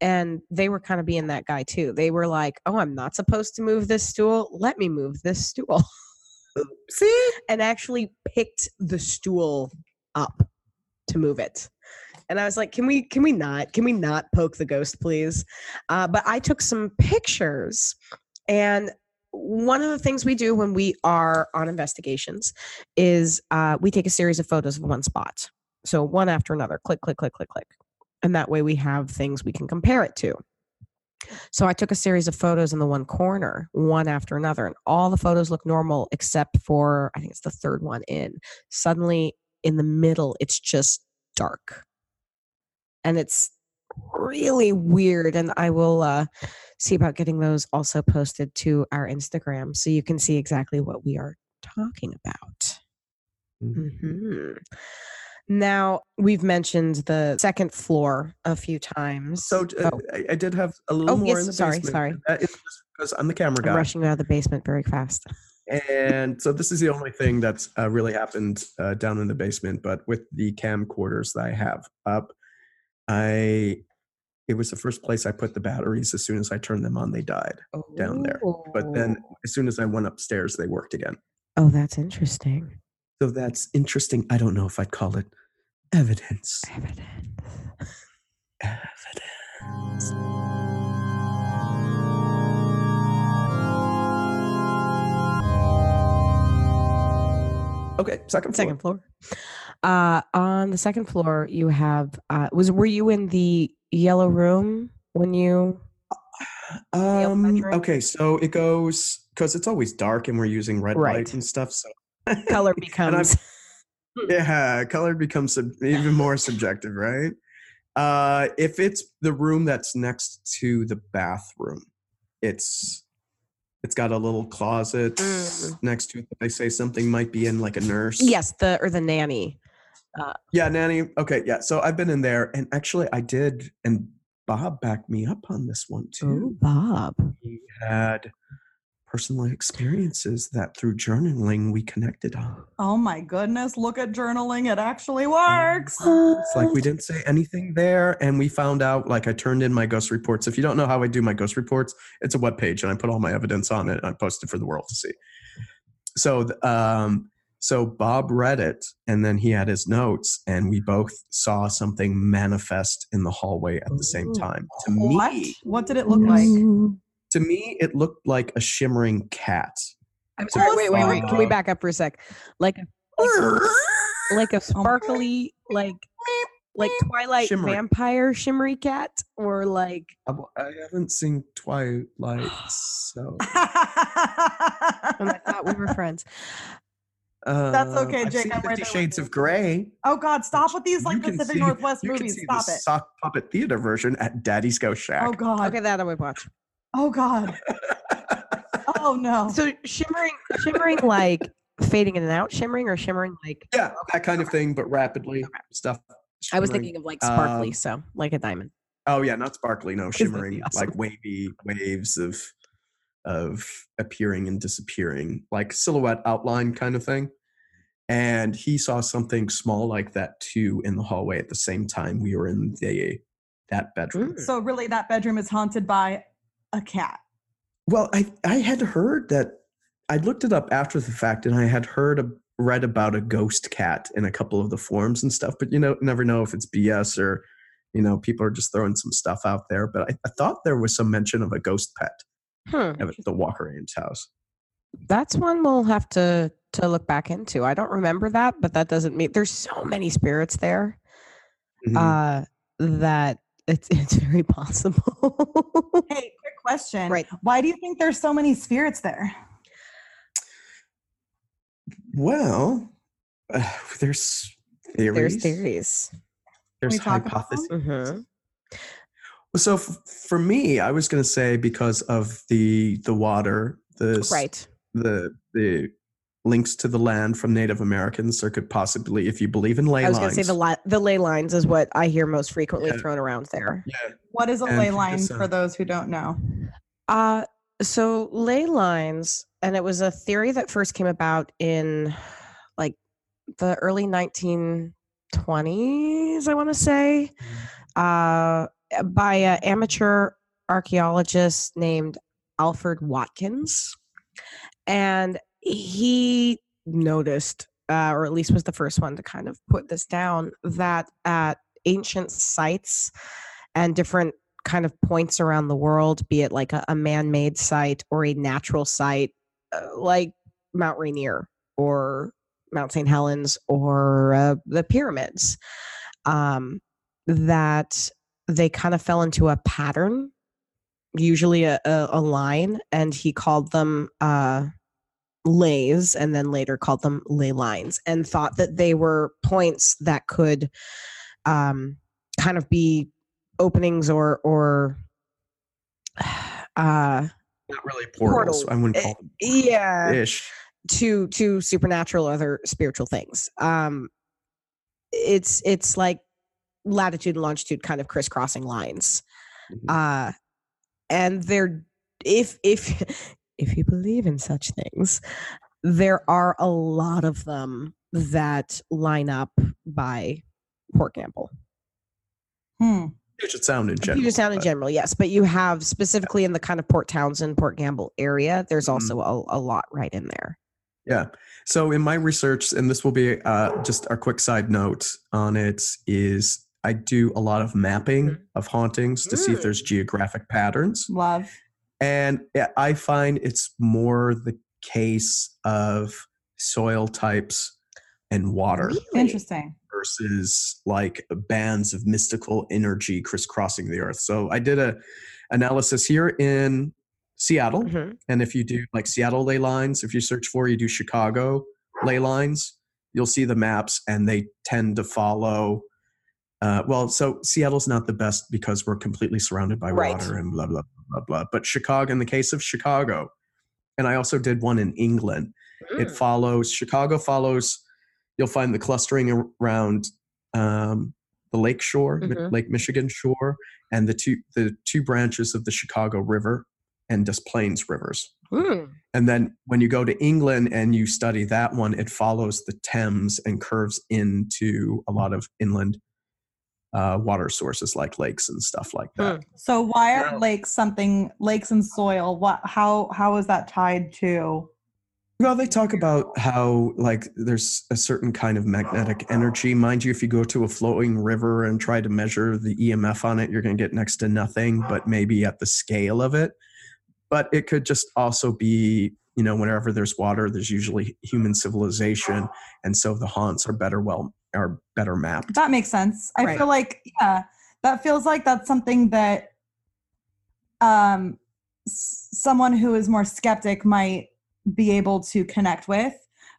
and they were kind of being that guy too. They were like oh i'm not supposed to move this stool. Let me move this stool. See? and actually picked the stool up to move it. And i was like can we can we not can we not poke the ghost please? Uh, but i took some pictures and one of the things we do when we are on investigations is uh, we take a series of photos of one spot. So one after another click click click click click and that way we have things we can compare it to so I took a series of photos in the one corner, one after another, and all the photos look normal except for I think it's the third one in. Suddenly in the middle, it's just dark. And it's really weird. And I will uh, see about getting those also posted to our Instagram so you can see exactly what we are talking about. Mhm. Now, we've mentioned the second floor a few times. So uh, Oh. I, I did have a little Oh, more yes, in the sorry, basement. sorry. and That is just because I'm the camera I'm guy. rushing out of the basement very fast. And so this is the only thing that's uh, really happened uh, down in the basement. But with the camcorders that I have up, I it was the first place I put the batteries. As soon as I turned them on, they died. down there. But then Oh. as soon as I went upstairs, they worked again. oh, that's interesting. So that's interesting. I don't know if I'd call it evidence. Evidence. Evidence. Okay, second floor. Second floor. Uh, on the second floor, you have. Uh, was were you in the yellow room when you? Um, okay, so it goes because it's always dark and we're using red Right. light and stuff. So Color becomes. yeah, color becomes sub- even more subjective, right? Uh, if it's the room that's next to the bathroom, it's it's got a little closet Mm. next to it. They say something might be in like a nurse. yes, the or the nanny. uh, Yeah, nanny. Okay, yeah. So I've been in there, and actually, I did, and Bob backed me up on this one too. Bob. He had personal experiences that through journaling we connected on. Oh my goodness, look at journaling. It actually works. It's like we didn't say anything there, and we found out. Like I turned in my ghost reports. If you don't know how I do my ghost reports, it's a web page, and I put all my evidence on it, and I post it for the world to see. So, um, so Bob read it, and then he had his notes, and we both saw something manifest in the hallway at the same time. To What? me, What did it look like? Ooh. to me, it looked like a shimmering cat. I'm sorry. Wait, wait, wait. Can we Uh, back up for a sec? Like a like a sparkly, like like Twilight Shimmery. vampire shimmery cat, or like I I haven't seen Twilight, so and I thought we were friends. That's okay, um, I've Jake, seen I'm right Fifty there Shades of Grey. oh God, stop with these like You can Pacific see- Northwest You can movies. see Stop the it. sock puppet theater version at Daddy's Ghost Shack. Oh God. Okay, that I would watch. Oh God. Oh no. So shimmering, shimmering like fading in and out, shimmering or shimmering like yeah, that kind of thing, but rapidly stuff. I was thinking of like sparkly, Um, so like a diamond. Oh yeah, not sparkly, no, shimmering, awesome. like wavy waves of of appearing and disappearing, like silhouette outline kind of thing. And he saw something small like that too in the hallway at the same time we were in the that bedroom. Mm. So really, that bedroom is haunted by a cat. Well, I I had heard that I looked it up after the fact, and I had heard a, read about a ghost cat in a couple of the forums and stuff. But you know, never know if it's BS or you know people are just throwing some stuff out there. But I, I thought there was some mention of a ghost pet Hmm. at the Walker Ames house. That's one we'll have to to look back into. I don't remember that, but that doesn't mean there's so many spirits there Mhm. uh, that it's it's very possible. Hey, quick question. Right. Why do you think there's so many spirits there? well, uh, there's theories. there's theories. There's we talk about hypotheses. hmm So f- for me, I was going to say because of the the water, the Right. the the links to the land from Native Americans. There could possibly, if you believe in ley lines. I was going to say the li- the ley lines is what I hear most frequently Yeah. thrown around there. yeah, What is a And ley line this, for uh, those who don't know? Uh, so ley lines, and it was a theory that first came about in like the early 1920s, I want to say, uh, by an amateur archaeologist named Alfred Watkins. And he noticed, uh, or at least was the first one to kind of put this down, that at ancient sites and different kind of points around the world, be it like a, a man made site or a natural site, uh, like Mount Rainier or Mount St. Helens or uh, the pyramids, um, that they kind of fell into a pattern, usually a, a, a line, and he called them uh, leys and then later called them ley lines and thought that they were points that could um, kind of be openings or or uh Not really portals. Portals. I wouldn't Eh, call them yeah ish. to to supernatural other spiritual things um it's it's like latitude and longitude kind of crisscrossing lines Mhm. uh and they're if if if you believe in such things there are a lot of them that line up by port gamble Hmm. Puget Sound in general. Puget Sound in general, yes, but you have specifically in the kind of Port Townsend, Port Gamble area. There's Mhm. also a, a lot right in there. Yeah. So in my research, and this will be uh, just a quick side note on it, is I do a lot of mapping Mhm. of hauntings to see if Mm. there's geographic patterns. Love. And I find it's more the case of soil types and water Really? Interesting. versus like bands of mystical energy crisscrossing the earth. So I did a analysis here in Seattle. Mhm. And if you do like Seattle ley lines, if you search for, you do Chicago ley lines, you'll see the maps and they tend to follow. Uh, well, so Seattle's not the best because we're completely surrounded by Right. water and blah, blah, blah, blah, blah. But Chicago, in the case of Chicago, and I also did one in England, it Mm. follows, Chicago follows, you'll find the clustering around um, the lake shore, Mhm. Lake Michigan shore, and the two, the two branches of the Chicago River and Des Plaines rivers. Mm. And then when you go to England and you study that one, it follows the Thames and curves into a lot of inland uh, water sources like lakes and stuff like that. So why are Now- lakes something lakes and soil? What how how is that tied to Well, they talk about how like there's a certain kind of magnetic energy. Mind you, if you go to a flowing river and try to measure the EMF on it, you're going to get next to nothing, but maybe at the scale of it. But it could just also be, you know, whenever there's water, there's usually human civilization, and so the haunts are better well are better mapped. that makes sense. I Right. feel like yeah, that feels like that's something that um s- someone who is more skeptic might be able to connect with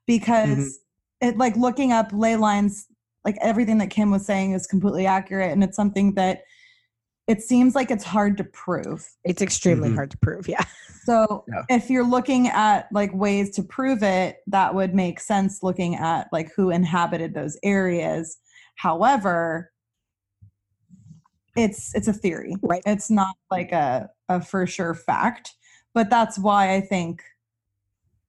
because it like looking up ley lines like everything that Kim was saying is completely accurate and it's something that it seems like it's hard to prove. It's extremely Mhm. hard to prove. Yeah. So Yeah. if you're looking at like ways to prove it, that would make sense looking at like who inhabited those areas. However, it's it's a theory. Right. It's not like a, a for sure fact. But that's why I think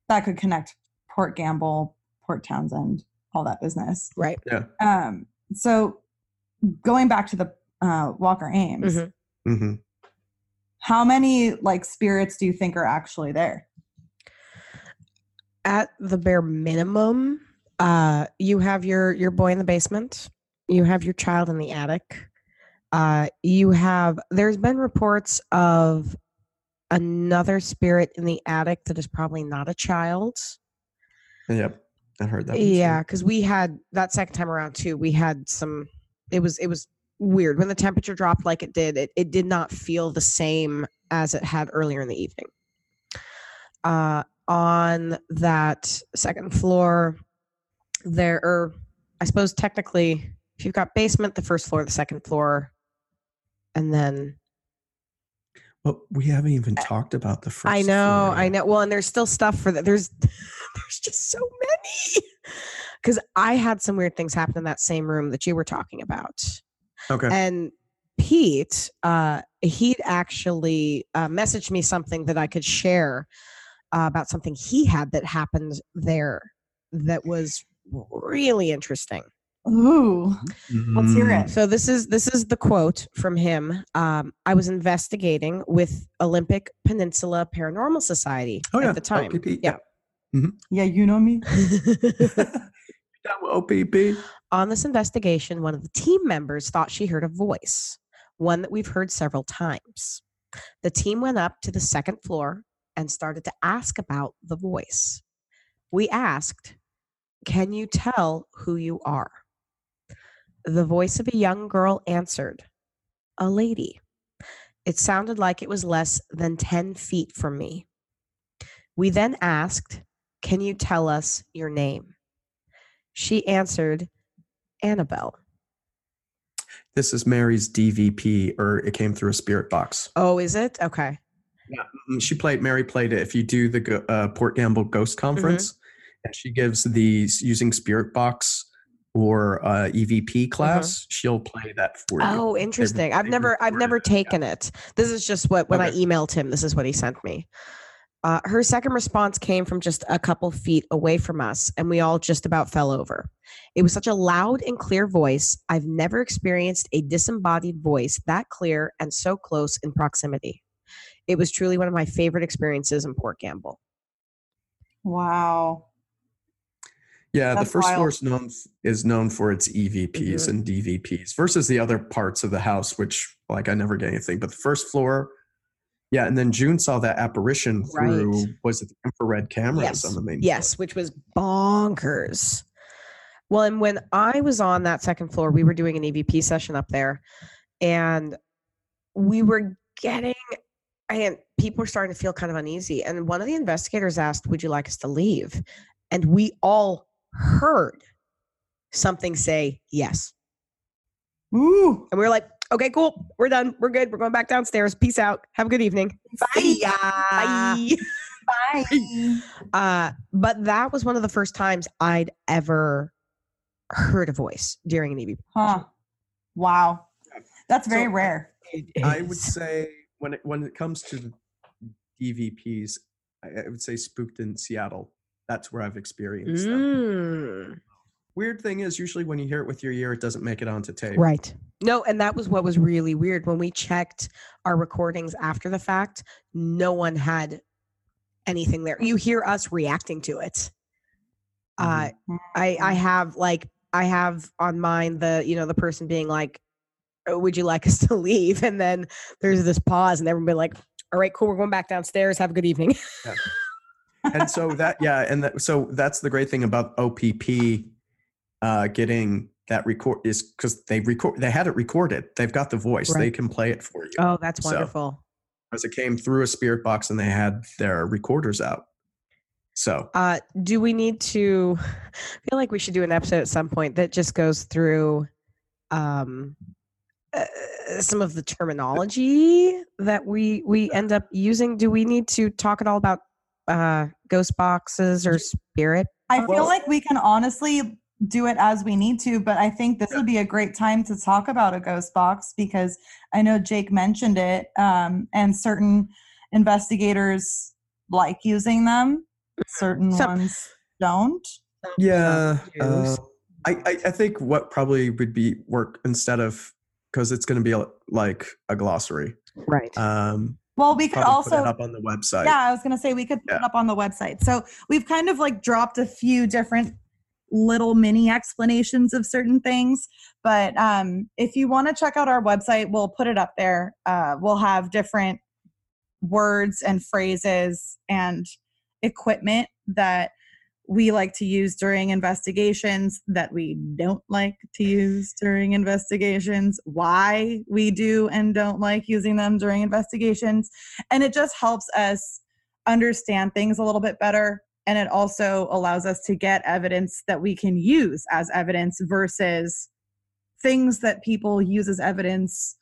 that could connect Port Gamble, Port Townsend, all that business. Right. Yeah. Um so going back to the uh, Walker Ames, Mhm. hmm how many like spirits do you think are actually there? At the bare minimum, uh, you have your your boy in the basement. You have your child in the attic. Uh, you have. There's been reports of another spirit in the attic that is probably not a child. Yep, I heard that. Yeah, because we had that second time around too. We had some. It was it was weird when the temperature dropped like it did. It it did not feel the same as it had earlier in the evening. Uh, on that second floor, there are, I suppose technically, if you've got basement, the first floor, the second floor, and then But we haven't even talked about the first. I know, floor I know. Well, and there's still stuff for that. There's there's just so many. Because I had some weird things happen in that same room that you were talking about, Okay. and Pete, uh, he'd actually uh, messaged me something that I could share uh, about something he had that happened there that was really interesting. Ooh, let's hear Mm. it. So this is this is the quote from him. Um, I was investigating with Olympic Peninsula Paranormal Society Oh yeah, at the time. OPP. Yeah. Yeah, you know me. Down with OPP. On this investigation, one of the team members thought she heard a voice, one that we've heard several times. The team went up to the second floor and started to ask about the voice. We asked, Can you tell who you are? The voice of a young girl answered, A lady. It sounded like it was less than 10 feet from me. We then asked, Can you tell us your name? She answered, Annabelle. This is Mary's DVP, or it came through a spirit box. Oh, is it? Okay. Mm, She played. Mary played it. If you do the uh, Port Gamble Ghost Conference, and she gives these using spirit box or uh, EVP class, she'll play that for you. Oh, interesting. I've never I've never taken it. This is just what when I emailed him, this is what he sent me. Uh, her second response came from just a couple feet away from us, and we all just about fell over. It was such a loud and clear voice. I've never experienced a disembodied voice that clear and so close in proximity. It was truly one of my favorite experiences in Port Gamble. Wow. Yeah, That's the first floor is known is known for its EVPs Mhm. and DVPs versus the other parts of the house, which like I never get anything. But the first floor, yeah, and then June saw that apparition through Right. was it the infrared cameras yes. on the main Yes, which was bonkers. Well, and when I was on that second floor, we were doing an EVP session up there, and we were getting, and people were starting to feel kind of uneasy. And one of the investigators asked, "Would you like us to leave?" And we all heard something say yes, Ooh. and we were like, "Okay, cool, we're done, we're good, we're going back downstairs. Peace out. Have a good evening. See ya. Bye." Bye. Uh, but that was one of the first times I'd ever heard a voice during an EVP. Huh. Wow. That's very So, rare. I would say when it when it comes to DVPs, I, I would say spooked in Seattle. That's where I've experienced them. Weird thing is, usually when you hear it with your ear, it doesn't make it onto tape. right. No, and that was what was really weird when we checked our recordings after the fact. No one had anything there. You hear us reacting to it. Uh, I I have like I have on mine the you know the person being like, "Oh, "Would you like us to leave?" And then there's this pause, and everybody like, "All right, cool, we're going back downstairs. Have a good evening." and so that yeah and that, so that's the great thing about opp uh getting that record is because they record they had it recorded they've got the voice they can play it for you oh, that's So- wonderful. as it came through a spirit box and they had their recorders out so Uh, do we need to? I feel like we should do an episode at some point that just goes through um, uh, some of the terminology that we we end up using. Do we need to talk at all about uh, ghost boxes or spirit? I feel Well- like we can honestly do it as we need to, but I think this would be a great time to talk about a ghost box because I know Jake mentioned it, um, and certain investigators like using them, certain Some- ones don't. yeah uh, I, I i think what probably would be work instead of because it's going to be a, like a glossary Right. um Well, we could probably put also it up on the website Yeah, I was gonna say we could put it up on the website. So we've kind of like dropped a few different little mini explanations of certain things. But um, if you want to check out our website, we'll put it up there. Uh, we'll have different words and phrases and equipment that we like to use during investigations that we don't like to use during investigations, why we do and don't like using them during investigations. And it just helps us understand things a little bit better. And it also allows us to get evidence that we can use as evidence versus things that people use as evidence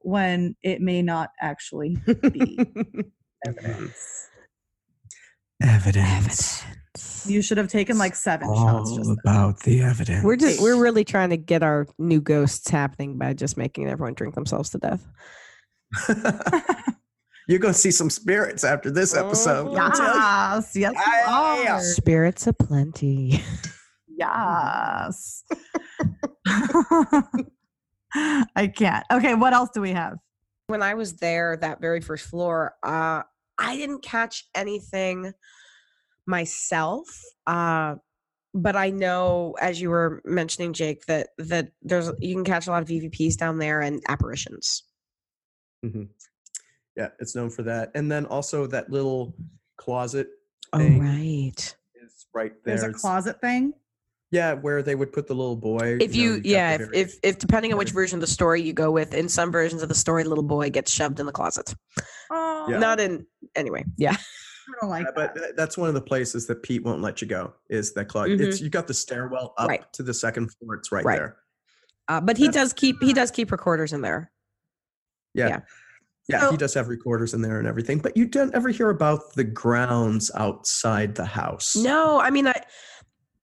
when it may not actually be evidence. evidence You should have taken like seven shots. All Just then. about the evidence. We're just we're really trying to get our new ghosts happening by just making everyone drink themselves to death. You're gonna see some spirits after this episode. let me. Yes, yes, you yeah. are. Spirits aplenty. Yes. I can't. Okay, what else do we have? when I was there, that very first floor, uh, I didn't catch anything myself. Uh, but I know, as you were mentioning, Jake, that that there's you can catch a lot of EVPs down there and apparitions. Mhm. Yeah, it's known for that. And then also that little closet Oh right. is right there. There's a closet thing. Yeah, where they would put the little boy. If know, you, got yeah, if, if if depending on which version of the story you go with, in some versions of the story, little boy gets shoved in the closet. Oh, Yeah. Not in anyway. Yeah. I don't like Yeah, but that. th- that's one of the places that Pete won't let you go. Is that closet? It's you got the stairwell up Mm-hmm. Right. to the second floor. It's right, Right. there. Uh, but he That's- does keep he does keep recorders in there. Yeah. Yeah. Yeah, So- he does have recorders in there and everything. But you don't ever hear about the grounds outside the house. No, I mean, I,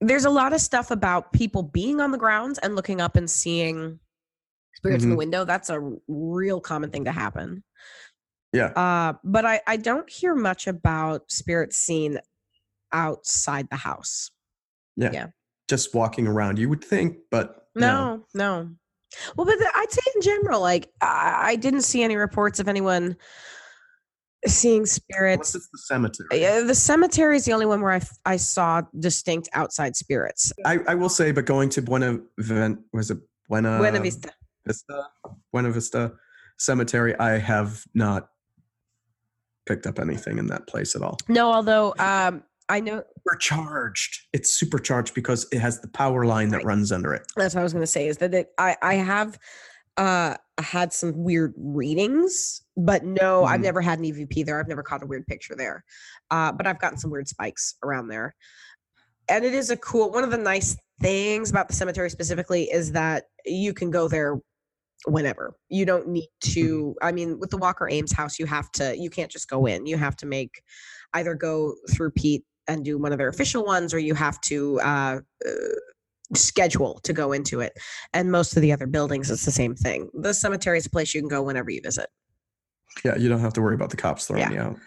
there's a lot of stuff about people being on the grounds and looking up and seeing spirits in the Mhm. window. That's a real common thing to happen. Yeah. Uh, but I, I don't hear much about spirits seen outside the house. Yeah. yeah. Just walking around, you would think, but no. No, no. Well, but the- I'd say in general, like I, I didn't see any reports of anyone seeing Unless spirits. it's the cemetery. Yeah, the cemetery is the only one where I, I saw distinct outside spirits. I, I will say, but going to Buena Ven- was it Buena Buena Vista. Vista Buena Vista Cemetery, I have not picked up anything in that place at all. No, although um, I know Supercharged. It's supercharged because it has the power line that Right. runs under it. that's what I was going to say is that it, I I have uh had some weird readings, but no, I've Mhm. never had an EVP there. I've never caught a weird picture there, uh, but I've gotten some weird spikes around there. And it is a cool. One of the nice things about the cemetery specifically is that you can go there whenever. You don't need to. I mean, with the Walker Ames house, you have to. You can't just go in. You have to make either go through Pete and do one of their official ones, or you have to uh, uh, schedule to go into it. And most of the other buildings, it's the same thing. The cemetery is a place you can go whenever you visit. Yeah, you don't have to worry about the cops throwing Yeah. you out.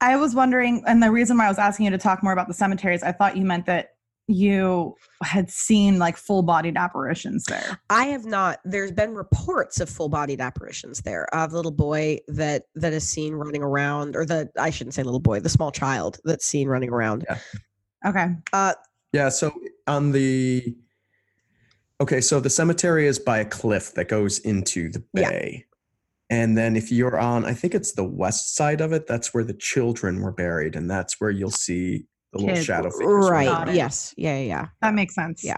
I was wondering, and the reason why I was asking you to talk more about the cemeteries, I thought you meant that you had seen like full bodied apparitions there. I have not. There's been reports of full-bodied apparitions there of the little boy that that is seen running around, or the I shouldn't say little boy, the small child that's seen running around. Yeah. Okay. Uh, Yeah, so on the Okay, so the cemetery is by a cliff that goes into the Yeah. bay. And then if you're on I think it's the west side of it, that's where the children were buried and that's where you'll see the little Kids. shadow figures. right. Yes. Yeah. Yeah. yeah. That makes sense. Yeah.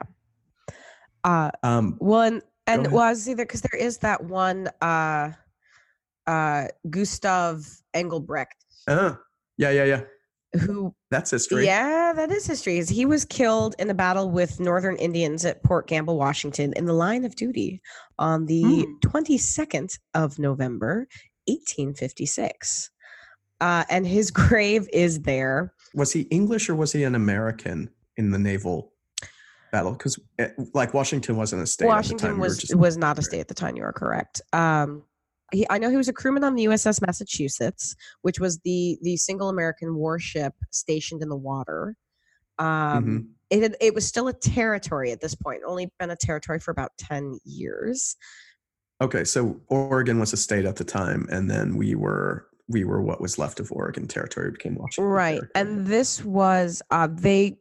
Uh, Um well, and, and ahead. well, I was either because there is that one, uh, uh, Gustav Engelbrecht, uh, yeah, yeah, yeah. who That's history. Yeah, that is history. is He was killed in a battle with Northern Indians at Port Gamble, Washington, in the line of duty on the Hmm. 22nd of November, 1856. Uh, and his grave is there. Was he English or was he an American in the naval battle? Because like Washington wasn't a state. at the Washington time. we was was not a state at the time. You are correct. Um, he, I know he was a crewman on the USS Massachusetts, which was the the single American warship stationed in the water. Um, Mhm. it had, it was still a territory at this point. Only been a territory for about ten years. Okay, so Oregon was a state at the time, and then we were we were what was left of Oregon territory became Washington. Right. territory. And this was, uh, they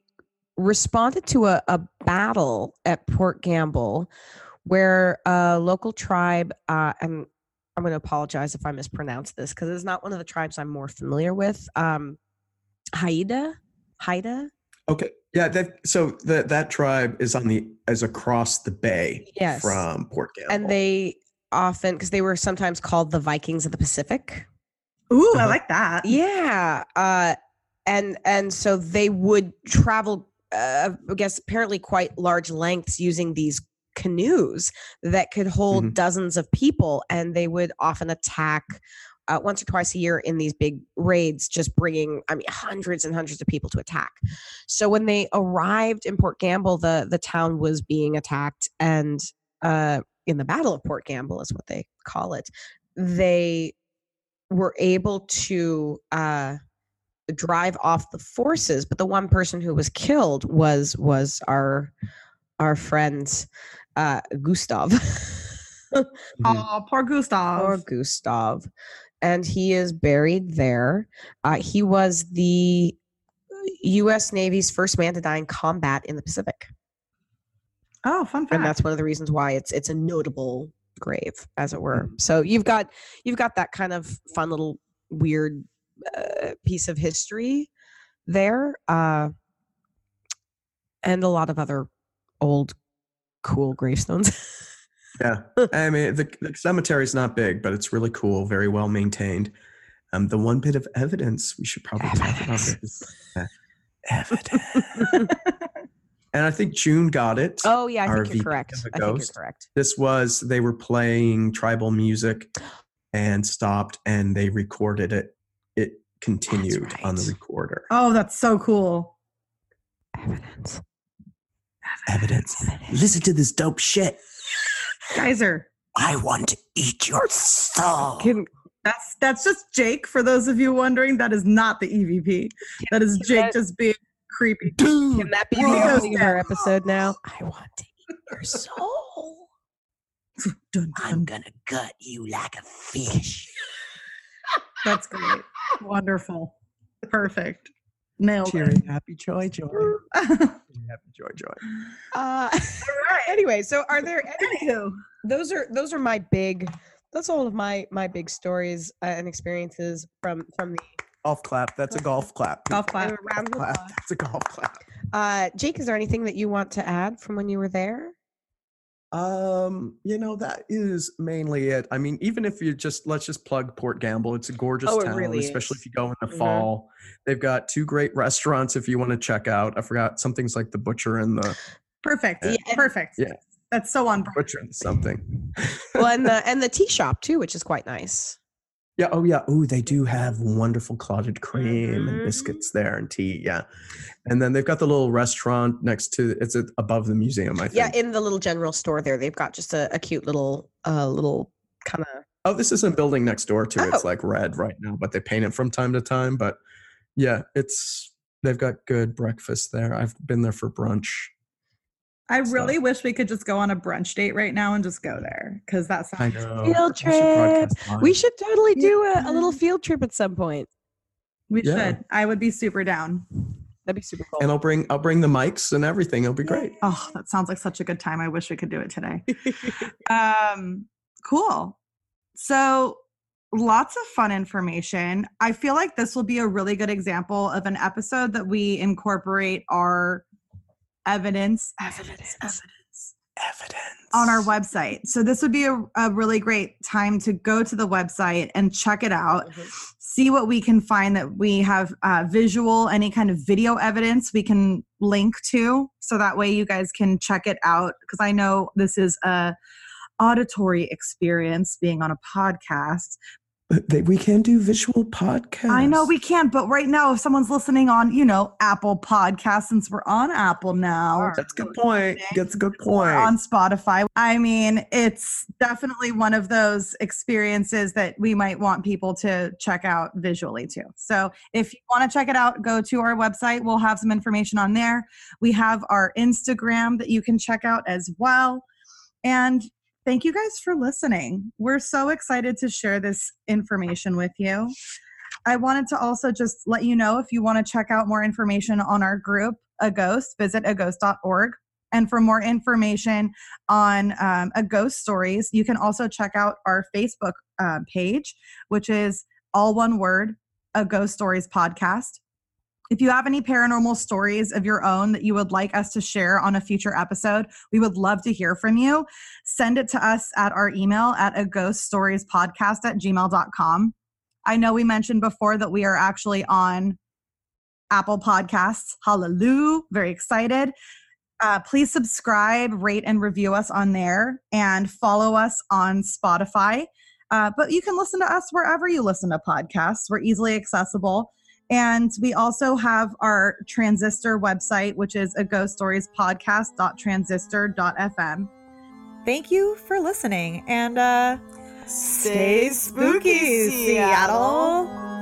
responded to a, a battle at Port Gamble where a local tribe, uh, and I'm going to apologize if I mispronounce this because it's not one of the tribes I'm more familiar with. Um, Haida? Haida? okay, yeah. That, so that that tribe is on the is across the bay Yes. from Port Gamble. And they often, because they were sometimes called the Vikings of the Pacific. Ooh, I Uh-huh. like that. Yeah. Uh, and and so they would travel, uh, I guess, apparently quite large lengths using these canoes that could hold Mhm. dozens of people, and they would often attack uh, once or twice a year in these big raids, just bringing, I mean, hundreds and hundreds of people to attack. So when they arrived in Port Gamble, the the town was being attacked, and uh, in the Battle of Port Gamble is what they call it. They were able to uh, drive off the forces, but the one person who was killed was was our our friend uh, Gustav. Mhm. Oh, poor Gustav. Poor Gustav, and he is buried there. Uh, he was the U.S. Navy's first man to die in combat in the Pacific, oh, fun fact. and that's one of the reasons why it's it's a notable grave, as it were. Mhm. So you've got you've got that kind of fun little weird uh, piece of history there, uh, and a lot of other old cool gravestones. Yeah, I mean the, the cemetery is not big, but it's really cool, very well maintained. Um, the one bit of evidence we should probably talk about is evidence, and I think June got it. oh yeah, I think you're correct. I think you're correct. This was they were playing tribal music and stopped, and they recorded it. It continued on the recorder. oh, that's so cool. Evidence. Evidence. Listen to this dope shit. Geyser. I want to eat your soul. Can, That's that's just Jake. For those of you wondering, that is not the EVP. That is Jake just being creepy. Dude, Can that be the opening of our episode now? I want to eat your soul. Dun, dun. gonna gut you like a fish. That's great. Wonderful. Perfect. Nailed cheery, happy, joy, joy. it. Happy, joy, joy. Uh, right. anyway, so are there any, Anywho, those are those are my big that's all of my my big stories uh, and experiences from from the Golf clap. That's a golf clap. golf clap. uh, round of clap. applause. That's a golf clap. Uh, Jake, is there anything that you want to add from when you were there? Um, you know, that is mainly it. I mean, even if you just let's just plug Port Gamble. It's a gorgeous Oh, it town, really especially is. if you go in the Mhm. fall. They've got two great restaurants if you want to check out. I forgot something's like the butcher and the Perfect. Yeah, Perfect. Yeah. That's so on. brand. butcher and something. Well, and the and the tea shop too, which is quite nice. Yeah. Oh, yeah. Oh, they do have wonderful clotted cream and Mhm. biscuits there and tea. Yeah. And then they've got the little restaurant next to it's above the museum. I think. Yeah, in the little general store there, they've got just a, a cute little uh little kind of Oh, this isn't a building next door to it. It's Oh. like red right now, but they paint it from time to time. But yeah, it's they've got good breakfast there. I've been there for brunch. I So- really wish we could just go on a brunch date right now and just go there because that sounds. Field trip. We should totally do a, a little field trip at some point. We Yeah. should. I would be super down. That'd be super cool. and I'll bring I'll bring the mics and everything. It'll be great. Oh, that sounds like such a good time. I wish we could do it today. um, cool. So, lots of fun information. I feel like this will be a really good example of an episode that we incorporate our evidence, evidence, evidence Evidence on our website. So, this would be a, a really great time to go to the website and check it out Mhm. see what we can find that we have uh, visual any kind of video evidence we can link to so that way you guys can check it out because i know this is a auditory experience being on a podcast they, we can do visual podcasts. i know we can but right now if someone's listening on you know apple podcast since we're on apple now That's a good point. That's a good point. on Spotify. I mean, it's definitely one of those experiences that we might want people to check out visually too. So if you want to check it out, go to our website. We'll have some information on there. We have our Instagram that you can check out as well. And thank you guys for listening. We're so excited to share this information with you. I wanted to also just let you know if you want to check out more information on our group, A Ghost, visit aghost.org. And for more information on um, a ghost stories, you can also check out our Facebook uh, page, which is all one word, a ghost stories podcast. If you have any paranormal stories of your own that you would like us to share on a future episode, we would love to hear from you. Send it to us at our email at a ghost stories podcast at gmail.com. I know we mentioned before that we are actually on Apple Podcasts. Hallelujah. Very excited. Uh, please subscribe, rate, and review us on there and follow us on Spotify. Uh, but you can listen to us wherever you listen to podcasts. We're easily accessible. And we also have our Transistor website, which is a ghost stories podcast.transistor.fm. Thank you for listening and uh stay spooky, Seattle.